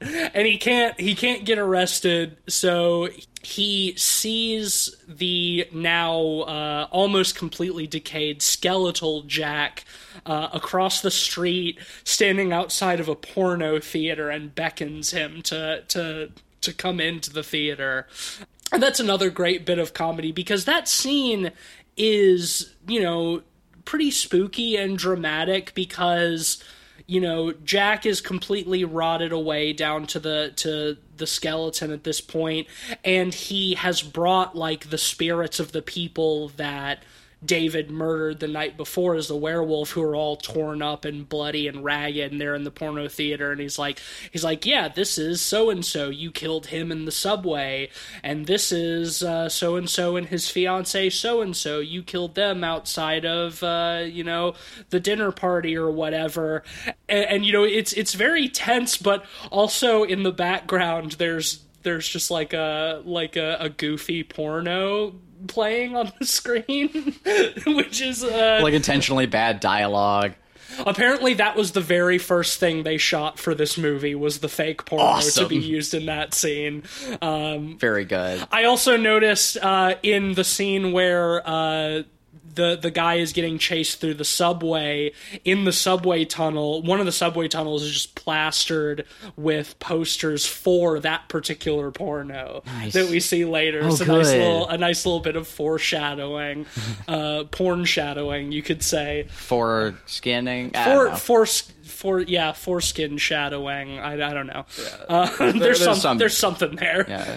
and he can't he can't get arrested, so he sees the now uh, almost completely decayed skeletal Jack uh, across the street, standing outside of a porno theater, and beckons him to to to come into the theater. And that's another great bit of comedy because that scene is, you know, pretty spooky and dramatic because you know Jack is completely rotted away down to the to the skeleton at this point and he has brought like the spirits of the people that David murdered the night before as the werewolf who are all torn up and bloody and ragged and they're in the porno theater and he's like he's like yeah this is so and so you killed him in the subway and this is so and so and his fiance so and so you killed them outside of uh, you know the dinner party or whatever. And, and you know it's it's very tense but also in the background there's there's just like a like a, a goofy porno playing on the screen which is uh Like intentionally bad dialogue. apparently that was the very first thing they shot for this movie was the fake porno Awesome. to be used in that scene um Very good. I also noticed uh, in the scene where uh, the the guy is getting chased through the subway in the subway tunnel. One of the subway tunnels is just plastered with posters for that particular porno Nice. that we see later. Oh, it's a nice little a nice little bit of foreshadowing, uh, porn shadowing, you could say. For skinning. For know. for for yeah foreskin shadowing. I, I don't know. Uh, there's, there's some, some- there's something there. Yeah.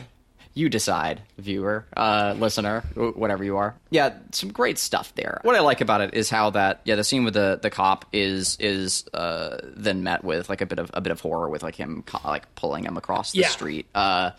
You decide, viewer, uh, listener, whatever you are. Yeah, some great stuff there. What I like about it is how that yeah, the scene with the, the cop is is uh, then met with like a bit of a bit of horror with like him like pulling him across the Yeah. street. Uh,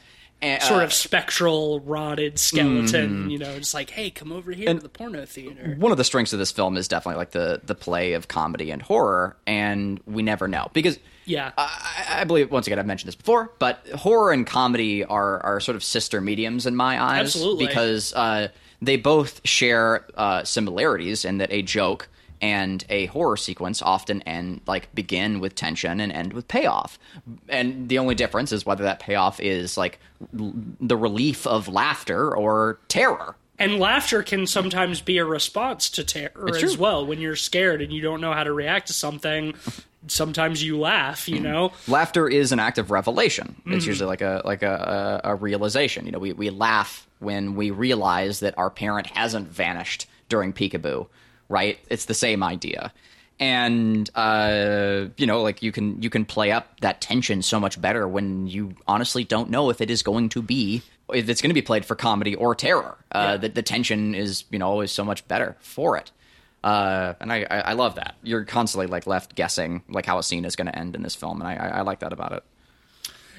and, sort uh, of spectral rotted skeleton Mm. you know just like hey come over here to the porno theater one of the strengths of this film is definitely like the the play of comedy and horror, and we never know because yeah I, I believe once again I've mentioned this before, but horror and comedy are are sort of sister mediums in my eyes. Absolutely. because uh, they both share uh, similarities in that a joke and a horror sequence often end like begin with tension and end with payoff, and the only difference is whether that payoff is like l- the relief of laughter or terror. And laughter can sometimes be a response to terror as well when you're scared and you don't know how to react to something sometimes you laugh you know laughter is an act of revelation. Mm-hmm. It's usually like a like a, a, a realization. You know, we, we laugh when we realize that our parent hasn't vanished during peekaboo, right? It's the same idea. And uh, you know, like you can you can play up that tension so much better when you honestly don't know if it is going to be it's going to be played for comedy or terror. Uh, Yeah. the, the tension is you know always so much better for it. Uh, and I, I, I love that. You're constantly like left guessing like how a scene is going to end in this film, and I, I, I like that about it.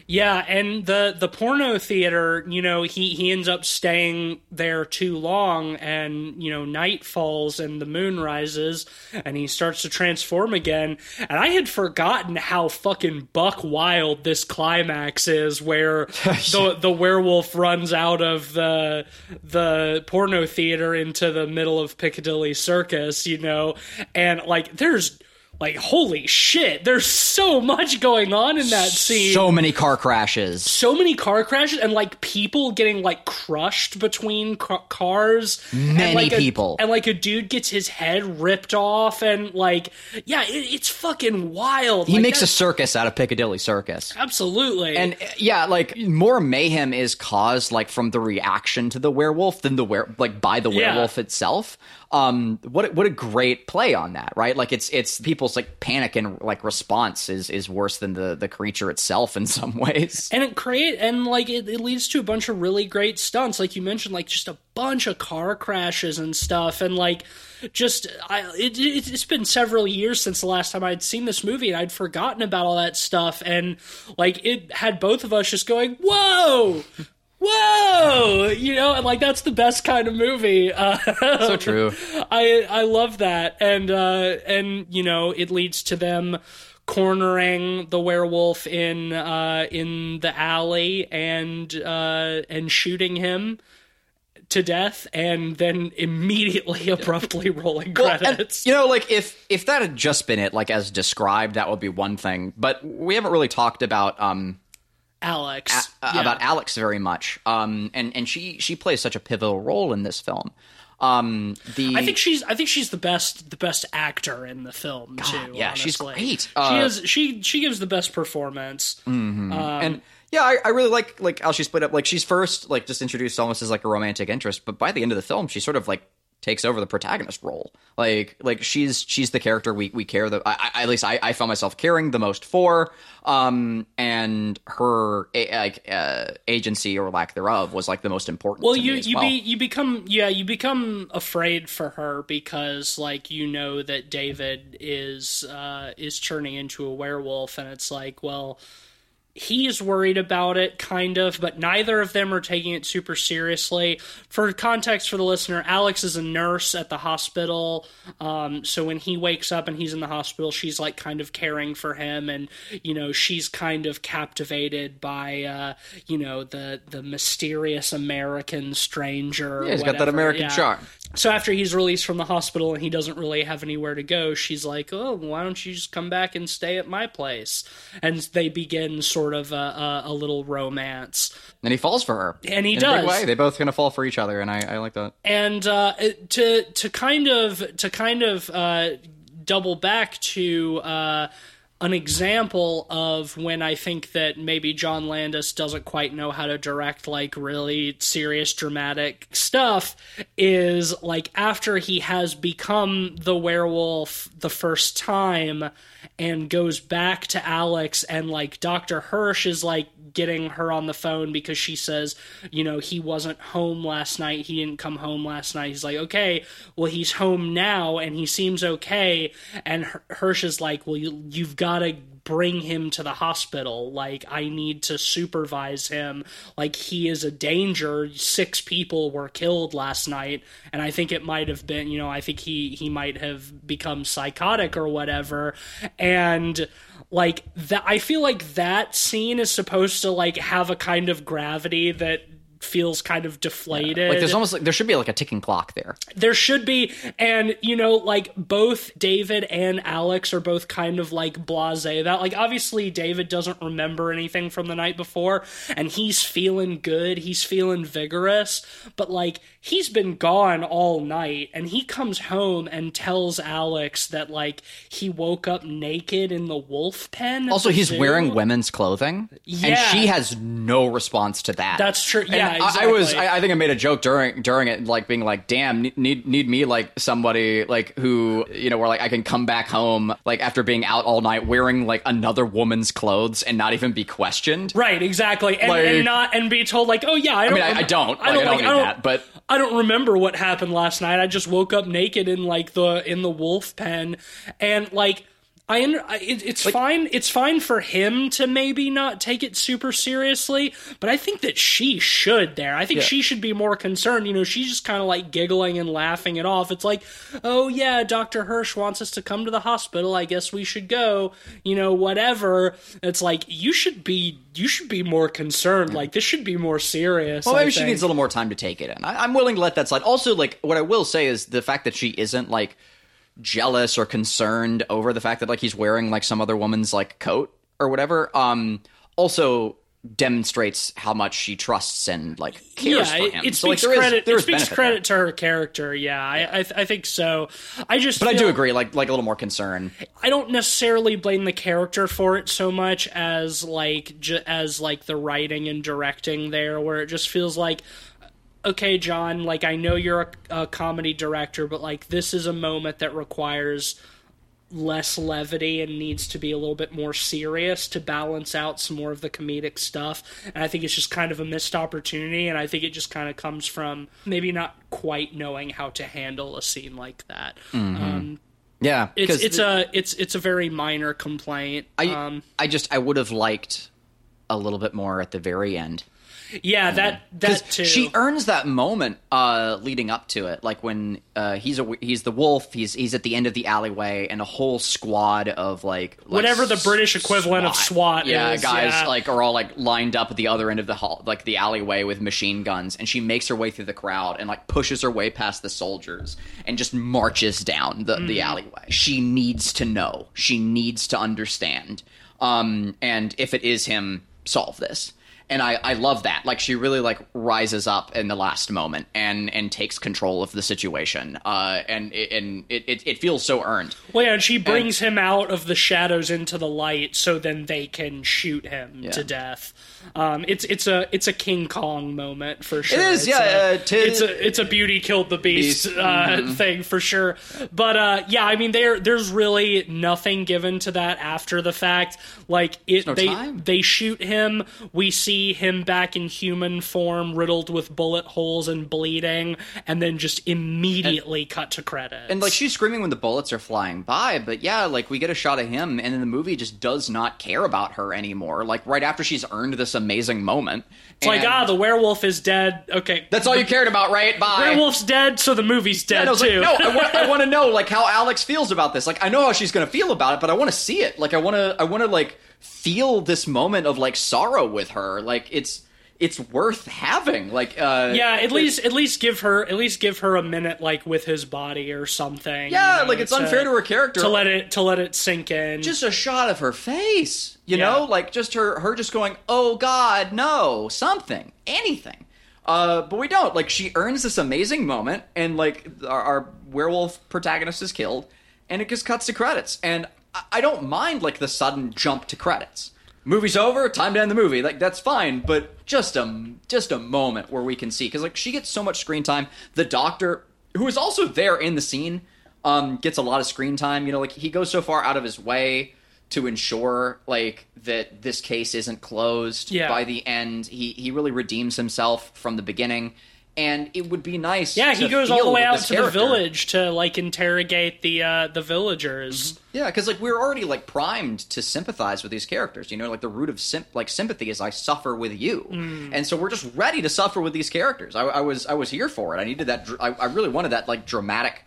Yeah, and the the porno theater, you know, he he ends up staying there too long, and you know, night falls and the moon rises, and he starts to transform again. And I had forgotten how fucking buck wild this climax is, where the the werewolf runs out of the the porno theater into the middle of Piccadilly Circus, you know, and like there's like holy shit there's so much going on in that scene So many car crashes. so many car crashes and like people getting like crushed between ca- cars and, Many like, a- people. and like a dude gets his head ripped off and like yeah it, it's fucking wild He Like, makes a circus out of Piccadilly Circus. absolutely And yeah, like more mayhem is caused like from the reaction to the werewolf than the were like by the Yeah. werewolf itself. Um, what what a great play on that, right? Like it's it's people's like panic and like response is is worse than the the creature itself in some ways. and it create and like it, it leads to a bunch of really great stunts like you mentioned like just a bunch of car crashes and stuff and like just I it, it, it's been several years since the last time I'd seen this movie and I'd forgotten about all that stuff and like it had both of us just going whoa whoa you know and like that's the best kind of movie uh, so true. I I love that, and uh, and you know it leads to them cornering the werewolf in uh, in the alley and uh, and shooting him to death, and then immediately abruptly rolling Well, and, credits. you know, like if if that had just been it, like as described, that would be one thing. But we haven't really talked about um Alex uh, yeah. about Alex very much. Um, and and she she plays such a pivotal role in this film. Um, the I think she's I think she's the best the best actor in the film too. yeah, she's honestly. great. she Uh, is she she gives the best performance. and yeah, I, I really like like how she split up. Like she's first like just introduced almost as like a romantic interest, but by the end of the film, she sort of like takes over the protagonist role. Like like she's she's the character we we care the I, I, at least I, I found myself caring the most for. Um, and her a, like uh, agency or lack thereof was like the most important. well to you you well. be you become yeah you become afraid for her because like you know that david is uh is turning into a werewolf and it's like well he's worried about it kind of but neither of them are taking it super seriously for context for the listener alex is a nurse at the hospital um, so when he wakes up and he's in the hospital she's like kind of caring for him and you know she's kind of captivated by uh, you know the the mysterious american stranger Yeah, he's got that. American Yeah. charm. So after he's released from the hospital and he doesn't really have anywhere to go, she's like, "Oh, why don't you just come back and stay at my place?" And they begin sort of a, a, a little romance. and he falls for her, And he in A does. big way. They both kind of fall for each other, and I, I like that. And uh, to to kind of to kind of uh, double back to. Uh, an example of when I think that maybe John Landis doesn't quite know how to direct like really serious dramatic stuff is like after he has become the werewolf the first time and goes back to Alex and like Dr. Hirsch is like getting her on the phone because she says, you know, he wasn't home last night. He didn't come home last night. He's like, okay, well, he's home now and he seems okay. And Hirsch is like, well, you, you've got to bring him to the hospital. Like, I need to supervise him. Like, he is a danger. Six people were killed last night. And I think it might have been, you know, I think he, he might have become psychotic or whatever. And like that, I feel like that scene is supposed to like have a kind of gravity that feels kind of deflated. Like there's almost like there should be like a ticking clock there. There should be, and you know, like both David and Alex are both kind of like blase. That like obviously David doesn't remember anything from the night before, and he's feeling good, he's feeling vigorous, but like he's been gone all night, and he comes home and tells Alex that like he woke up naked in the wolf pen. Also, he's zoo. wearing women's clothing, and she has no response to that. That's true. And Yeah, I- exactly. I, was. I, I think I made a joke during during it, like being like, "Damn, need need, me like somebody like who you know where like I can come back home like after being out all night wearing like another woman's clothes and not even be questioned." Right, exactly, and, Like- and not and be told like, oh yeah, I don't. mean, I- I don't. I don't Like, I don't like. need I don't. that, but- I don't remember what happened last night. I just woke up naked in like the in the wolf pen, and like. I under, it, it's fine. It's fine for him to maybe not take it super seriously, but I think that she should. There, I think she should be more concerned. You know, she's just kind of like giggling and laughing it off. It's like, oh yeah, Doctor Hirsch wants us to come to the hospital. I guess we should go. You know, whatever. It's like you should be. You should be more concerned. Like this should be more serious. Well, I maybe she needs a little more time to take it in. I, I'm willing to let that slide. Also, like what I will say is the fact that she isn't like jealous or concerned over the fact that like he's wearing like some other woman's like coat or whatever. Um, also demonstrates how much she trusts and like cares yeah, for him. it So, like, speaks is- credit. there it is speaks credit there. to her character. Yeah, I I, th- I think so. I just But I do agree, like like a little more concern. I don't necessarily blame the character for it so much as like ju- as like the writing and directing there, where it just feels like. Okay, John, like I know you're a, a comedy director, but like this is a moment that requires less levity and needs to be a little bit more serious to balance out some more of the comedic stuff. And I think it's just kind of a missed opportunity. And I think it just kind of comes from maybe not quite knowing how to handle a scene like that. Um, Yeah, it's it's a it's it's a very minor complaint. I um, I just I would have liked a little bit more at the very end. Yeah, that that too. she earns that moment uh, leading up to it, like when uh, he's a he's the wolf. He's he's at the end of the alleyway, and a whole squad of like, like Whatever the British equivalent of SWAT yeah, is, guys yeah. like are all like lined up at the other end of the hall, like the alleyway with machine guns, and she makes her way through the crowd and like pushes her way past the soldiers and just marches down the, Mm. the alleyway. She needs to know. She needs to understand. Um, and if it is him, solve this and I, I love that. Like she really like rises up in the last moment and and takes control of the situation. Uh, and and it, it it feels so earned. well, yeah, and she brings him out of the shadows into the light, so then they can shoot him Yeah. to death. Um, it's it's a it's a King Kong moment for sure. is, It's yeah, a- uh, tis- it's a it's a beauty killed the beast, Beast, uh, mm-hmm. thing for sure. But uh, yeah, I mean, there there's really nothing given to that after the fact. Like it, no they time. they shoot him. We see him back in human form, riddled with bullet holes and bleeding, and then just immediately cut to credits. And like she's screaming when the bullets are flying by, but yeah, like we get a shot of him, and then the movie just does not care about her anymore. Like right after she's earned this amazing moment, it's like ah, the werewolf is dead. Okay, that's all you cared about, right? Bye. werewolf's dead, so the movie's dead And I was like, too. no, I want, I want to know like how Alex feels about this. Like, I know how she's gonna feel about it, but I want to see it. Like, I want to, I want to like feel this moment of like sorrow with her. Like, it's it's worth having. Like, uh, yeah, at least at least give her at least give her a minute like with his body or something. yeah, you know, like it's unfair to her character. to let it to let it sink in. just a shot of her face, you Yeah. know, like just her her just going, "Oh God, no!" Something, anything. Uh, but we don't. Like she earns this amazing moment, and like our, our werewolf protagonist is killed, and it just cuts to credits. And I, I don't mind like the sudden jump to credits. Movie's over, time to end the movie. Like that's fine, but just a just a moment where we can see because like she gets so much screen time. The doctor, who is also there in the scene, um, gets a lot of screen time. You know, like he goes so far out of his way to ensure like that this case isn't closed Yeah. by the end. He he really redeems himself from the beginning, and it would be nice. yeah, he goes all the way out to the village to like interrogate the uh, the villagers. Yeah, because like we're already like primed to sympathize with these characters. You know, like the root of sim- like sympathy is I suffer with you, and so we're just ready to suffer with these characters. I, I was I was here for it. I needed that. dr- I, I really wanted that like dramatic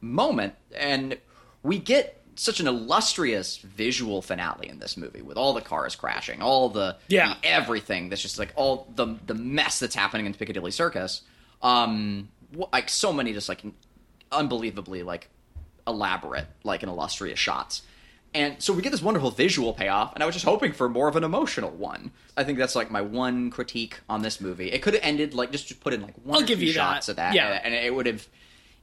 moment, and we get such an illustrious visual finale in this movie with all the cars crashing, all the, Yeah. the everything that's just like all the the mess that's happening in Piccadilly Circus. Um, like so many just like unbelievably like elaborate, like an illustrious shots. And so we get this wonderful visual payoff, and I was just hoping for more of an emotional one. I think that's like my one critique on this movie. It could have ended like just just put in like one I'll give you shots that. of that, Yeah. and it would have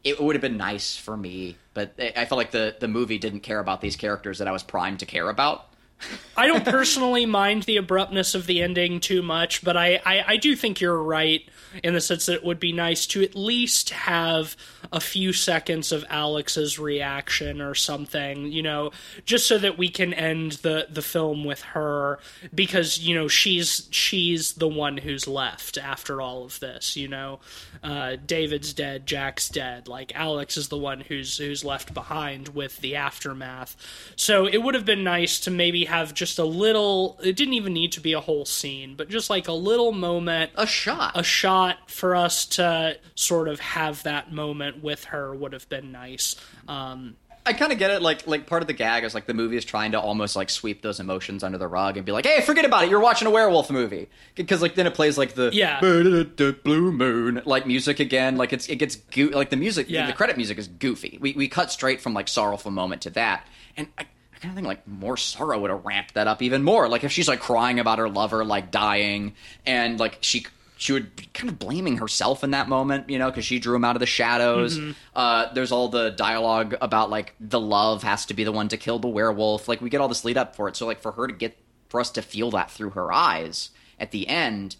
it would have been nice for me. But I felt like the the movie didn't care about these characters that I was primed to care about. I don't personally mind the abruptness of the ending too much, but I, I, I do think you're right in the sense that it would be nice to at least have a few seconds of Alex's reaction or something, you know, just so that we can end the, the film with her because, you know, she's she's the one who's left after all of this, you know. Uh, David's dead, Jack's dead. Like Alex is the one who's who's left behind with the aftermath. So it would have been nice to maybe have just a little it didn't even need to be a whole scene, but just like a little moment A shot. a shot for us to sort of have that moment with her would have been nice. Um, I kind of get it. Like, like part of the gag is like the movie is trying to almost like sweep those emotions under the rug and be like, "Hey, forget about it. You're watching a werewolf movie." Because like then it plays like the Yeah. blue moon like music again. Like it's it gets goo- like the music. Yeah. The credit music is goofy. We we cut straight from like sorrowful moment to that, and I, I kind of think like more sorrow would have ramped that up even more. Like if she's like crying about her lover like dying, and like she she would be kind of blaming herself in that moment, you know, because she drew him out of the shadows. Uh, there's all the dialogue about like the love has to be the one to kill the werewolf. Like we get all this lead up for it. So like for her to get for us to feel that through her eyes at the end,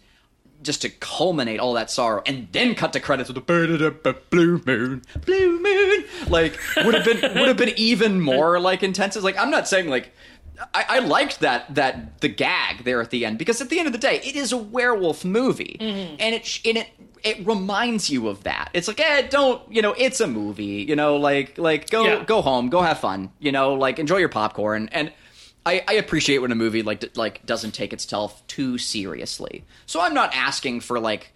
just to culminate all that sorrow and then cut to credits with the blue moon, blue moon, like would have been would have been even more like intense. It's like I'm not saying like I, I liked that that the gag there at the end because at the end of the day it is a werewolf movie and it and it it reminds you of that. It's like eh, don't you know it's a movie you know like like go Yeah. go home go have fun you know like enjoy your popcorn and. I, I appreciate when a movie like like doesn't take itself too seriously. So I'm not asking for like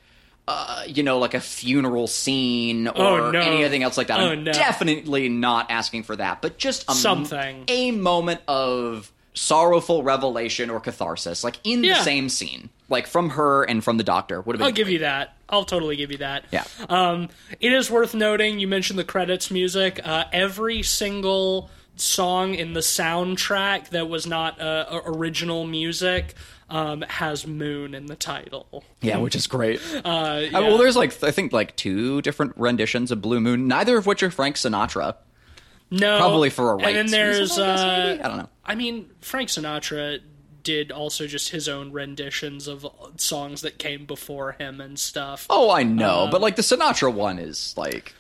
uh, you know like a funeral scene or Oh, no. anything else like that. Oh, I'm no. definitely not asking for that, but just a, Something. a moment of sorrowful revelation or catharsis, like in Yeah. the same scene, like from her and from the doctor would have been. I'll give you that. I'll totally give you that. Yeah. Um, it is worth noting. You mentioned the credits music. Uh, every single song in the soundtrack that was not uh, original music um, has "Moon" in the title. yeah, which is great. Uh, Uh, yeah. well, there's like I think like two different renditions of Blue Moon, neither of which are Frank Sinatra. no, Probably for a And then there's, reason, I guess, uh. I don't know. I mean, Frank Sinatra did also just his own renditions of songs that came before him and stuff. Oh, I know, Um, but like the Sinatra one is like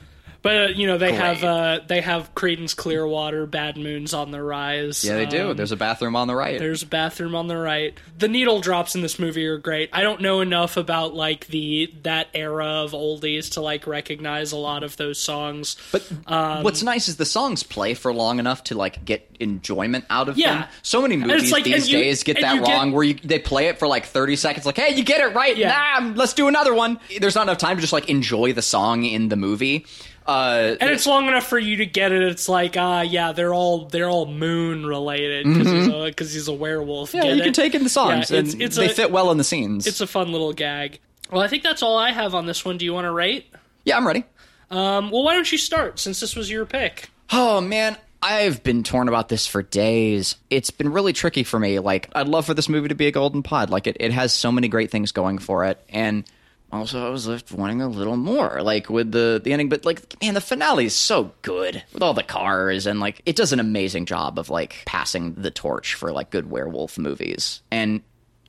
But uh, you know they Great. have uh, they have Creedence Clearwater, Bad Moons on the Rise. yeah, they do. Um, There's a bathroom on the right. There's a bathroom on the right. The needle drops in this movie are great. I don't know enough about like the that era of oldies to like recognize a lot of those songs. But um, what's nice is the songs play for long enough to like get enjoyment out of Yeah. them. So many movies like- these you- days get that you get- wrong, where you, they play it for like thirty seconds, like, "Hey, you get it right, Yeah. nah, let's do another one." There's not enough time to just like enjoy the song in the movie. Uh, and it's long enough for you to get it. It's like, ah, yeah, they're all they're all moon related because he's a because he's a werewolf. yeah, Get you it? can take in the songs, Yeah, it's- it's they a- fit well in the scenes. It's a fun little gag. Well, I think that's all I have on this one. Do you want to rate? yeah, I'm ready. Um, well, why don't you start since this was your pick? Oh man, I've been torn about this for days. It's been really tricky for me. Like, I'd love for this movie to be a golden pod. Like, it, it has so many great things going for it, and also I was left wanting a little more. Like with the the ending, but like, man, the finale is so good with all the cars and like it does an amazing job of like passing the torch for like good werewolf movies and.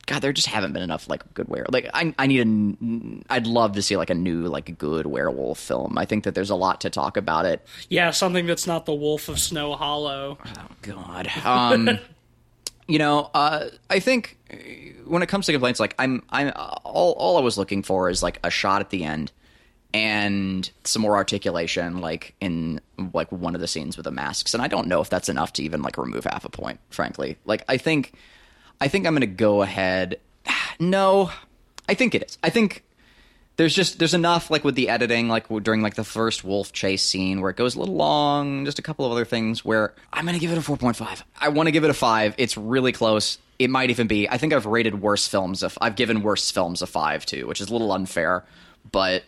God, there just haven't been enough like good were like I I need a I'd love to see like a new like good werewolf film. I think that there's a lot to talk about it. Yeah, something that's not the Wolf of Snow Hollow. Oh God. Um, you know, uh, I think when it comes to complaints, like I'm, I'm all all I was looking for is like a shot at the end and some more articulation, like in like one of the scenes with the masks. And I don't know if that's enough to even like remove half a point. Frankly, like I think, I think I'm going to go ahead. No, I think it is. I think there's just there's enough like with the editing like during like the first wolf chase scene where it goes a little long just a couple of other things where i'm gonna give it a 4.5 i want to give it a 5 it's really close it might even be i think i've rated worse films if i've given worse films a 5 too which is a little unfair but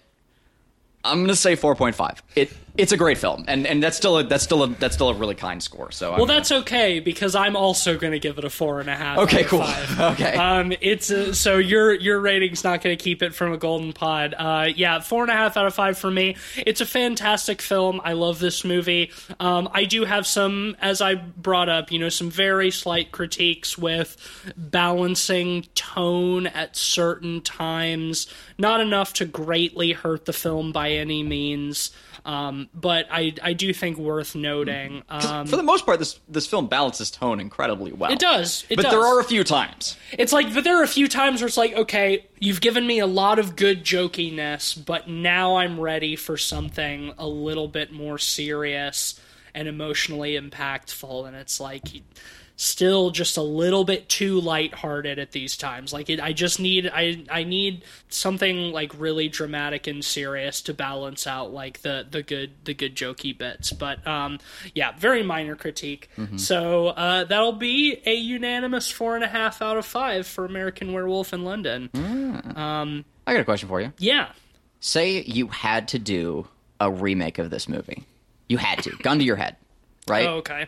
i'm gonna say 4.5 it it's a great film and and that's still a that's still a that's still a really kind score so Well, that's okay because I'm also going to give it a four and a half. Okay, out of cool. five. Okay. Um, it's uh so your your rating's not going to keep it from a golden pod. Uh, yeah, four and a half out of five for me. It's a fantastic film. I love this movie. Um, I do have some, as I brought up, you know, some very slight critiques with balancing tone at certain times. Not enough to greatly hurt the film by any means. Um, but I I do think worth noting. Um, for the most part this this film balances tone incredibly well it does. It but does. there are a few times It's like, but there are a few times where it's like, okay, you've given me a lot of good jokiness, but now I'm ready for something a little bit more serious. and emotionally impactful and it's like still just a little bit too lighthearted at these times. Like it, I just need I I need something like really dramatic and serious to balance out like the the good the good jokey bits. But um, yeah, very minor critique. Mm-hmm. So uh, that'll be a unanimous four and a half out of five for American Werewolf in London. Mm. Um, I got a question for you. Yeah. Say you had to do a remake of this movie. You had to, gun to your head, right? Oh, okay.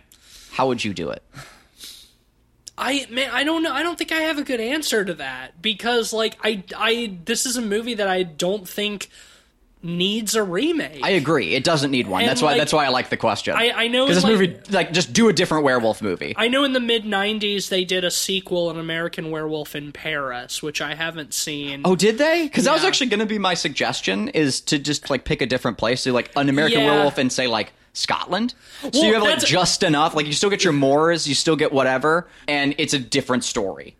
How would you do it? I man, I don't know. I don't think I have a good answer to that because like I I this is a movie that I don't think needs a remake. I agree. It doesn't need one. And that's why that's why I like the question. I, I know because this like, movie like just do a different werewolf movie. I know in the mid '90s they did a sequel, an American Werewolf in Paris, which I haven't seen. Oh, did they? Because yeah. that was actually going to be my suggestion is to just like pick a different place, so like an American yeah. Werewolf and say like Scotland. So well, you have like just enough. Like you still get your Moors, you still get whatever, and it's a different story.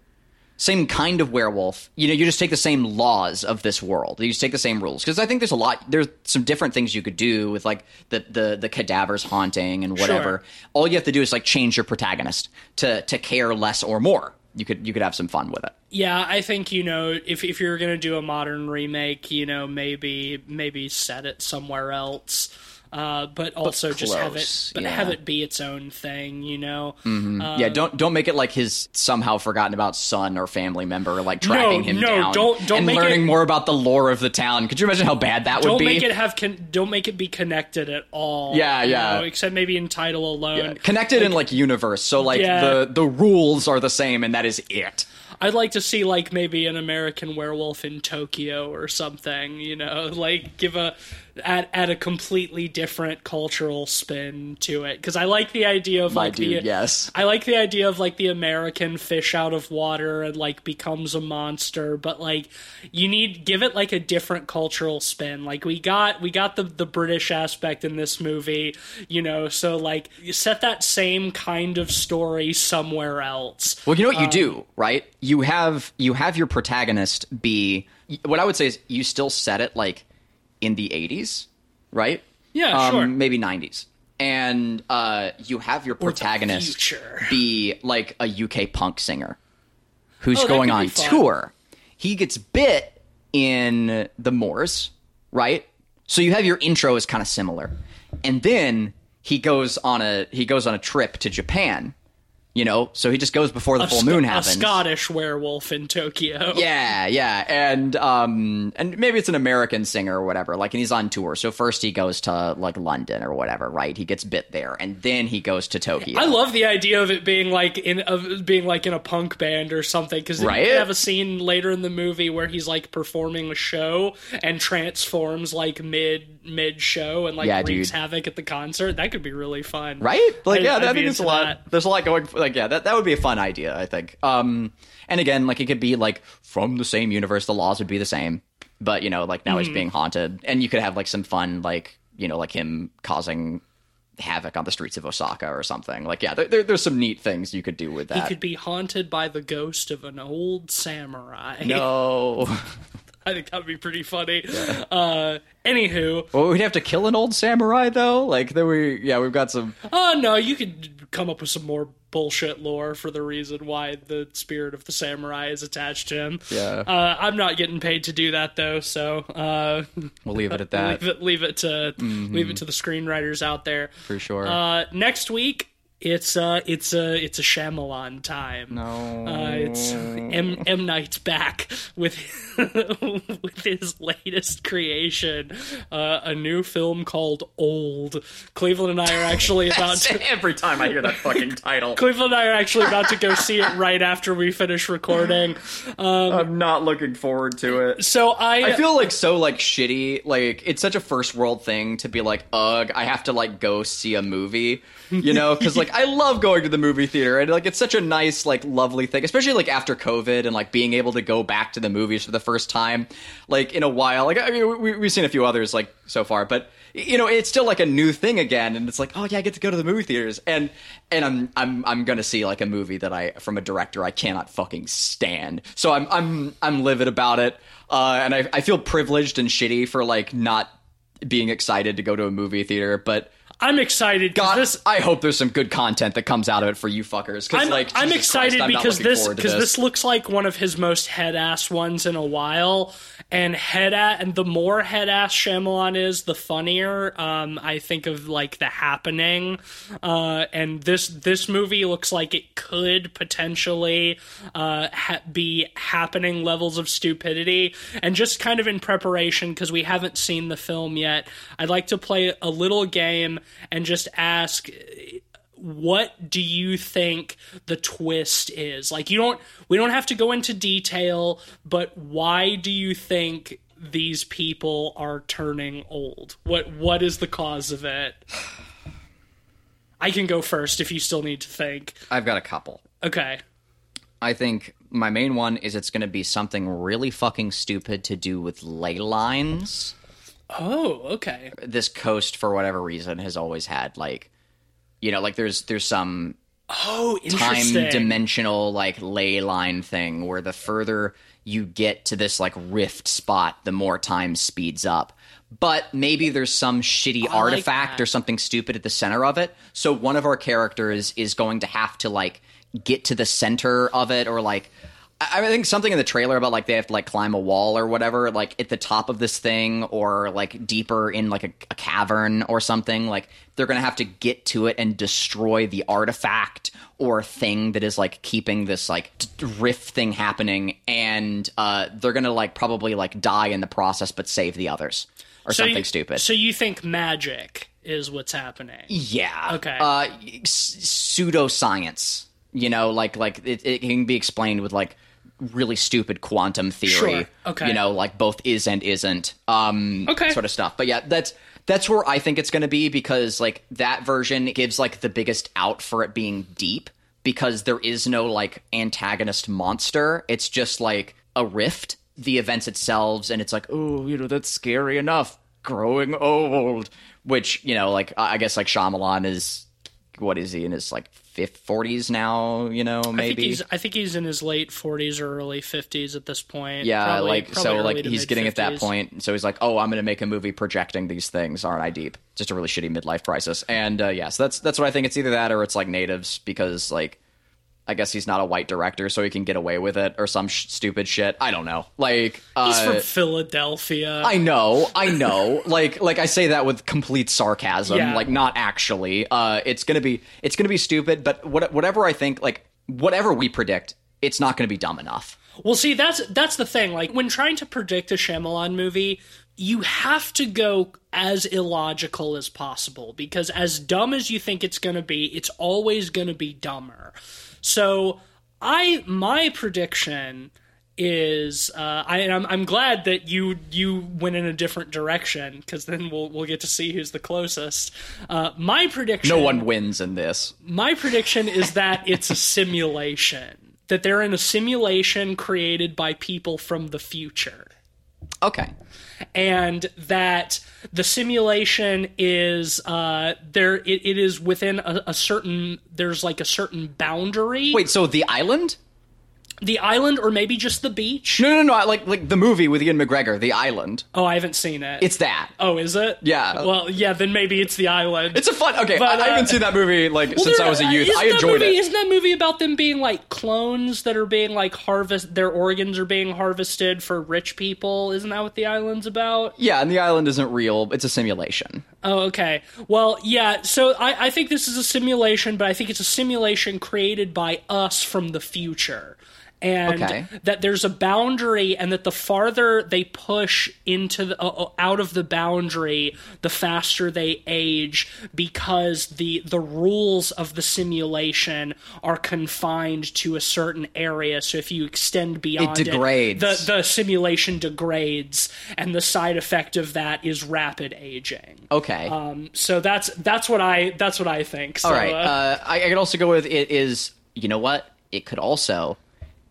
Same kind of werewolf. You know, you just take the same laws of this world. You just take the same rules because I think there's a lot. There's some different things you could do with like the the the cadavers haunting and whatever. Sure. All you have to do is like change your protagonist to to care less or more. You could you could have some fun with it. Yeah, I think you know if if you're gonna do a modern remake, you know maybe maybe set it somewhere else uh, but also but just have it, but yeah. have it be its own thing, you know. Mm-hmm. Uh, yeah, don't don't make it like his somehow forgotten about son or family member, like tracking no, him no, down. don't don't and make learning it, more about the lore of the town. Could you imagine how bad that would be? Don't make it have con- don't make it be connected at all. Yeah, yeah. Know, except maybe in title alone. Yeah. Connected like, in like universe, so like yeah. the the rules are the same, and that is it. I'd like to see like maybe an American werewolf in Tokyo or something, you know, like give a add add a completely different cultural spin to it because I like the idea of My like dude, the yes I like the idea of like the American fish out of water and like becomes a monster, but like you need give it like a different cultural spin. Like we got we got the the British aspect in this movie, you know, so like you set that same kind of story somewhere else. Well, you know what um, you do, right? You have you have your protagonist be what I would say is you still set it like in the 80s, right? Yeah, um, sure. Maybe 90s. And uh, you have your protagonist be like a UK punk singer who's oh, going on tour. He gets bit in the Moors, right? So you have your intro is kind of similar. And then he goes on a he goes on a trip to Japan you know, so he just goes before the a full moon happens. A Scottish werewolf in Tokyo. Yeah, yeah, and um, and maybe it's an American singer or whatever. Like, and he's on tour. So first he goes to like London or whatever, right? He gets bit there, and then he goes to Tokyo. I love the idea of it being like in of being like in a punk band or something because right? you have a scene later in the movie where he's like performing a show and transforms like mid mid show and like yeah, wreaks dude. havoc at the concert. That could be really fun, right? Like, I, yeah, I think it's a lot. That. There's a lot going. Like, yeah, that that would be a fun idea. I think. Um, and again, like it could be like from the same universe. The laws would be the same, but you know, like now mm. he's being haunted, and you could have like some fun, like you know, like him causing havoc on the streets of Osaka or something. Like, yeah, there, there's some neat things you could do with that. He could be haunted by the ghost of an old samurai. No. I think that would be pretty funny. Yeah. Uh, anywho, well, we'd have to kill an old samurai though. Like, then we, yeah, we've got some. Oh no, you could come up with some more bullshit lore for the reason why the spirit of the samurai is attached to him. Yeah, uh, I'm not getting paid to do that though, so uh, we'll leave it at that. leave it, leave it to mm-hmm. leave it to the screenwriters out there for sure. Uh, next week it's uh it's a it's a Shyamalan time. No, uh, it's M M Night's back with with his latest creation, uh, a new film called Old. Cleveland and I are actually about to. Every time I hear that fucking title, Cleveland and I are actually about to go see it right after we finish recording. Um, I'm not looking forward to it. So I I feel like so like shitty. Like it's such a first world thing to be like, ugh, I have to like go see a movie you know because like i love going to the movie theater and like it's such a nice like lovely thing especially like after covid and like being able to go back to the movies for the first time like in a while. Like i mean we, we've seen a few others like so far but you know it's still like a new thing again and it's like oh yeah i get to go to the movie theaters. And and i'm i'm i'm gonna see like a movie that i from a director i cannot fucking stand. So i'm i'm i'm livid about it uh and i i feel privileged and shitty for like not being excited to go to a movie theater but I'm excited God, this I hope there's some good content that comes out of it for you fuckers. Because I'm, like, I'm Jesus excited Christ, I'm because this because this looks like one of his most head ass ones in a while. And head at and the more head ass Shyamalan is, the funnier. Um, I think of like The Happening, uh, and this this movie looks like it could potentially uh, ha- be happening levels of stupidity. And just kind of in preparation because we haven't seen the film yet, I'd like to play a little game and just ask what do you think the twist is? Like you don't we don't have to go into detail but why do you think these people are turning old? What what is the cause of it? I can go first if you still need to think. I've got a couple. okay. I think my main one is it's going to be something really fucking stupid to do with ley lines. Oh okay This coast, for whatever reason, has always had like, you know, like there's there's some oh time interesting dimensional like ley line thing where the further you get to this like rift spot, the more time speeds up. But maybe there's some shitty like artifact that. or something stupid at the center of it. So one of our characters is going to have to like get to the center of it or like I think something in the trailer about like they have to like climb a wall or whatever, like at the top of this thing or like deeper in like a, a cavern or something. Like they're gonna have to get to it and destroy the artifact or thing that is like keeping this like rift thing happening, and uh, they're gonna like probably like die in the process, but save the others or So something you- stupid. so you think magic is what's happening Yeah. Okay. Uh, s- pseudoscience. You know, like like it, it can be explained with like really stupid quantum theory. Sure. Okay. You know, like both is and isn't. Um. Okay. Sort of stuff. But yeah, that's that's where I think it's going to be because like that version gives like the biggest out for it being deep because there is no like antagonist monster. It's just like a rift. The events itself, and it's like, oh, you know, that's scary enough. Growing old, which you know, like I I guess like Shyamalan is what is he in his like fifth forties now? You know, I think maybe. he's I think he's in his late 40s or early 50s at this point. yeah, Probably- like probably so, like he's getting at that point. So he's like, "Oh, I'm going to make a movie projecting these things." Aren't I deep? Just a really shitty midlife crisis. And uh, yeah, so that's that's what I think. It's either that or it's like natives because like I guess he's not a white director, so he can get away with it or some sh- stupid shit. I don't know. Like He's uh, from Philadelphia. I know, I know. like like I say that with complete sarcasm, Yeah. like not actually. Uh it's going to be it's to be stupid, but what, whatever I think like whatever we predict, it's not going to be dumb enough. Well, see, that's that's the thing. Like when trying to predict a Shyamalan movie, you have to go as illogical as possible because as dumb as you think it's going to be, it's always going to be dumber. So, I my prediction is uh, I and I'm, I'm glad that you you went in a different direction because then we'll we'll get to see who's the closest. Uh, my prediction No one wins in this. my prediction is that it's a simulation. That they're in a simulation created by people from the future. Okay. And that the simulation is uh there it, it is within a, a certain there's like a certain boundary. Wait, so the island? The island or maybe just the beach? No, no, no, like like the movie with Ewan McGregor, The Island. Oh, I haven't seen it. It's that. Oh, is it? Yeah. Well, yeah, then maybe it's the island. It's a fun. Okay, But, I, I uh, haven't seen that movie like Well, since there- I was a youth. I enjoyed movie, it. Isn't that movie about them being like clones that are being like harvest? Their organs are being harvested for rich people. Isn't that what the island's about? Yeah, and the island isn't real. It's a simulation. Oh, okay. Well, yeah. So I, I think this is a simulation, but I think it's a simulation created by us from the future. And Okay. that there's a boundary, and that the farther they push into the, uh, out of the boundary, the faster they age, because the the rules of the simulation are confined to a certain area. So if you extend beyond it degrades. the the simulation degrades, and the side effect of that is rapid aging. Okay. Um, so that's that's what I that's what I think. So, All right. uh, Uh, I, I could also go with it is. You know what? It could also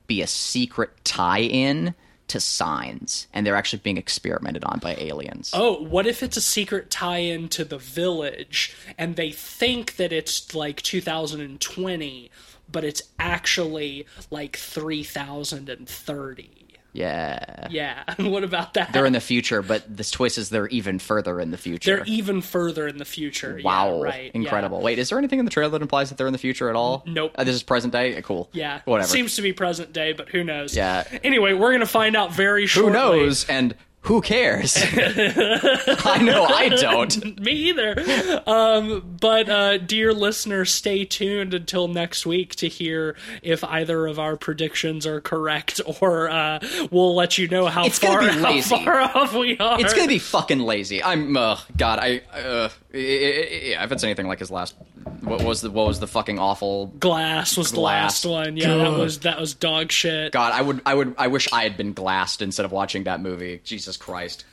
be a secret tie-in to Signs, and they're actually being experimented on by aliens. oh, what if it's a secret tie-in to the village, and they think that it's like 2020, but it's actually like 3030? Yeah. Yeah. what about that? They're in the future, but the twist is they're even further in the future. They're even further in the future. Wow. Yeah, right. Incredible. Yeah. Wait, is there anything in the trailer that implies that they're in the future at all? Nope. Uh, this is present day? Cool. Yeah. Whatever. Seems to be present day, but who knows? Yeah. Anyway, we're going to find out very shortly. Who knows? And who cares? I know I don't. Me either. Um, but, uh, dear listener, stay tuned until next week to hear if either of our predictions are correct, or uh, we'll let you know how It's far how far off we are. It's gonna be fucking lazy. I'm. Uh, God, I. Uh, yeah, if it's anything like his last. What was the what was the fucking awful? Glass was the last one. Yeah, that was that was dog shit. God, I would I would I wish I had been glassed instead of watching that movie. Jesus Christ.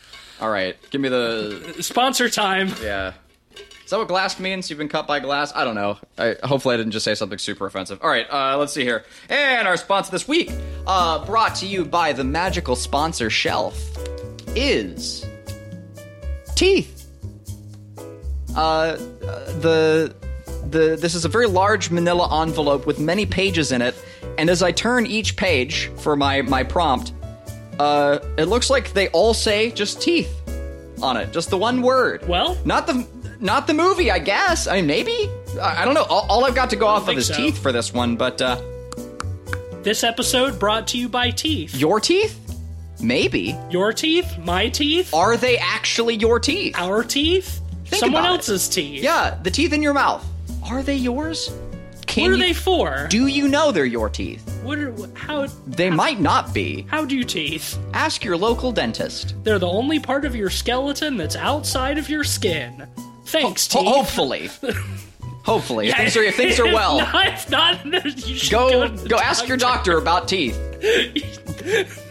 All right, give me the Sponsor time. yeah. Is that what glass means? You've been cut by glass? I don't know. I, hopefully, I didn't just say something super offensive. All right, uh, let's see here. And our sponsor this week, uh, brought to you by the magical sponsor Shelf, is teeth. Uh, uh, the the this is a very large Manila envelope with many pages in it, and as I turn each page for my my prompt, uh, it looks like they all say just teeth on it, just the one word. Well? not the not the movie, I guess. I mean, maybe. I, I don't know. All, all I've got to go off of is so. teeth for this one, but uh, This episode brought to you by Teeth. your teeth, maybe. Your teeth, my teeth, Are they actually your teeth? our teeth, Think someone about it. else's teeth. Yeah, the teeth in your mouth. Are they yours? Can What are you, they for? Do you know they're your teeth? what are how They might not be. how do teeth? Ask your local dentist. They're the only part of your skeleton that's outside of your skin. Thanks, Ho- teeth. hopefully. hopefully. If things are, if things are well, no, if not, you should go the go ask your doctor about teeth.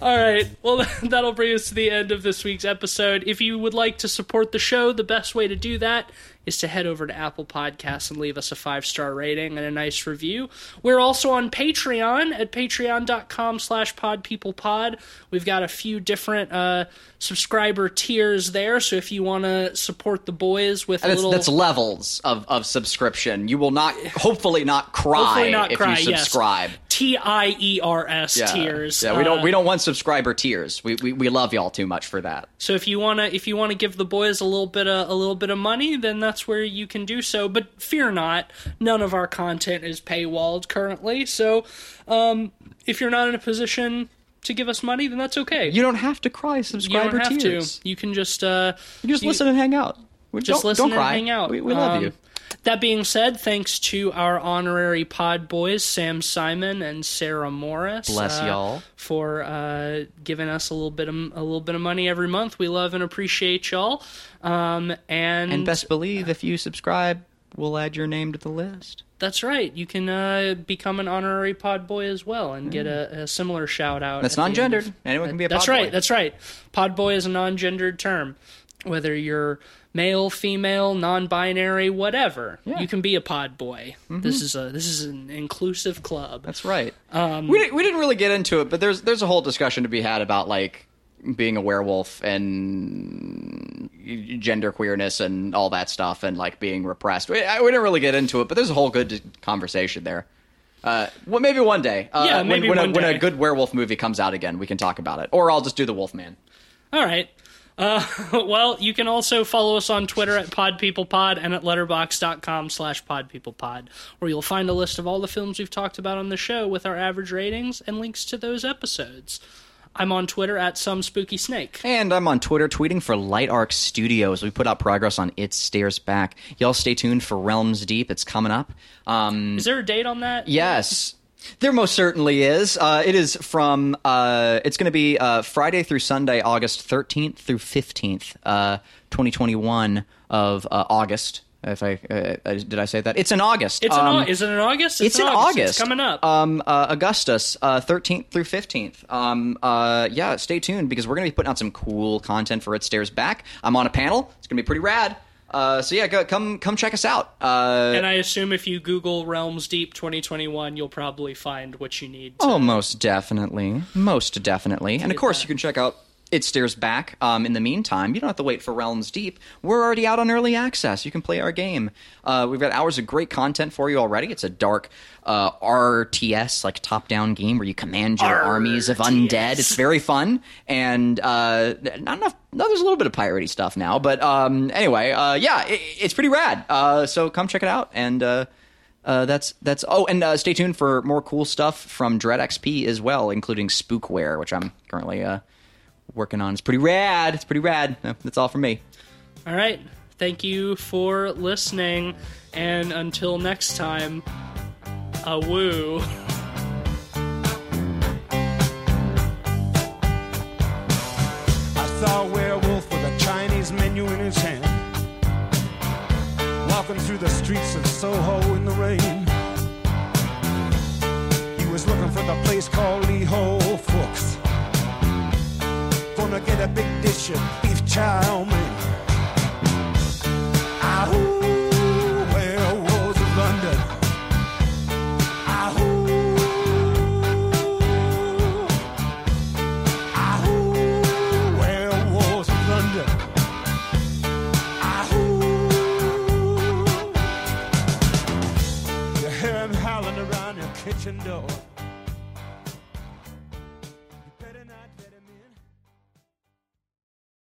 All right. Well, that'll bring us to the end of this week's episode. If you would like to support the show, the best way to do that is to head over to Apple Podcasts and leave us a five star rating and a nice review. We're also on Patreon at patreon.com slash podpeoplepod. We've got a few different uh, subscriber tiers there, so if you want to support the boys with a That's, little that's levels of, of subscription. You will not, hopefully, not cry Hopefully not if cry, you yes. subscribe. T I E R S Yeah. tiers. Yeah, we don't Uh, we don't want subscriber tiers. We, we we love y'all too much for that. So if you wanna if you wanna give the boys a little bit of a little bit of money, then that's where you can do so. But fear not, none of our content is paywalled currently. So um, if you're not in a position to give us money, then that's okay. You don't have to cry You subscriber don't have tiers. to. You can just uh, You can just you- listen and hang out. We- just don't, listen don't and cry. hang out. We, we love Um, you. That being said, thanks to our honorary pod boys, Sam Simon and Sarah Morris. Bless uh, y'all. For uh, giving us a little bit of a little bit of money every month. We love and appreciate y'all. Um, and And best believe if you subscribe, we'll add your name to the list. that's right. You can uh, become an honorary pod boy as well and get a, a similar shout out. That's at the end non-gendered. of- Anyone can be a pod boy. That's right. boy. That's right. Pod boy is a non-gendered term. Whether you're male, female, non-binary, whatever, you can be a pod boy. This is a this is an inclusive club. Mm-hmm. That's right. Um, we didn't, we didn't really get into it, but there's there's a whole discussion to be had about like being a werewolf and gender queerness and all that stuff and like being repressed. We, I- we didn't really get into it, but there's a whole good conversation there. Uh, well, maybe one day. Uh, Yeah, when- maybe when, one a, when a good werewolf movie comes out again, we can talk about it, or I'll just do the Wolfman. All right. Uh, well, you can also follow us on Twitter at podpeoplepod and at letterboxd.com slash podpeoplepod, where you'll find a list of all the films we've talked about on the show with our average ratings and links to those episodes. I'm on Twitter at some spooky snake. And I'm on Twitter tweeting for Light Arc Studios. We put out progress on It Stares Back. Y'all stay tuned for Realms Deep. It's coming up. Um, Is there a date on that? Yes. There most certainly is. Uh, it is from. Uh, it's going to be uh, Friday through Sunday, August thirteenth through fifteenth, uh, twenty twenty one of uh, August. If I uh, did I say that? It's in August. It's in Um, Au- is it in August? it's in August. It's coming up. Um, uh, Augustus, thirteenth through fifteenth. Um, uh, yeah, stay tuned because we're going to be putting out some cool content for It Stares Back. I'm on a panel. It's going to be pretty rad. Uh, so yeah, go, come come check us out. Uh, and I assume if you Google Realms Deep 2021, you'll probably find what you need. To, Oh, most definitely, most definitely, and of course that. you can check out it stares back. Um, in the meantime, you don't have to wait for Realms Deep. We're already out on early access. You can play our game. Uh, we've got hours of great content for you already. It's a dark uh, RTS, like top down game where you command your armies of undead. It's very fun. And uh, not enough. No, there's a little bit of piratey stuff now. But um, anyway, uh, yeah, it, it's pretty rad. Uh, so come check it out. And. Uh, uh, that's that's oh, and uh, stay tuned for more cool stuff from Dread XP as well, including Spookware, which I'm currently uh, working on. It's pretty rad. It's pretty rad. That's all from me. All right. Thank you for listening. And until next time, a woo. I saw a werewolf with a Chinese menu in his hand. Walking through the streets of Soho in the rain. He was looking for the place called Lee Ho Fooks. Gonna get a big dish of beef chow mein. London. London. You howling around your kitchen door.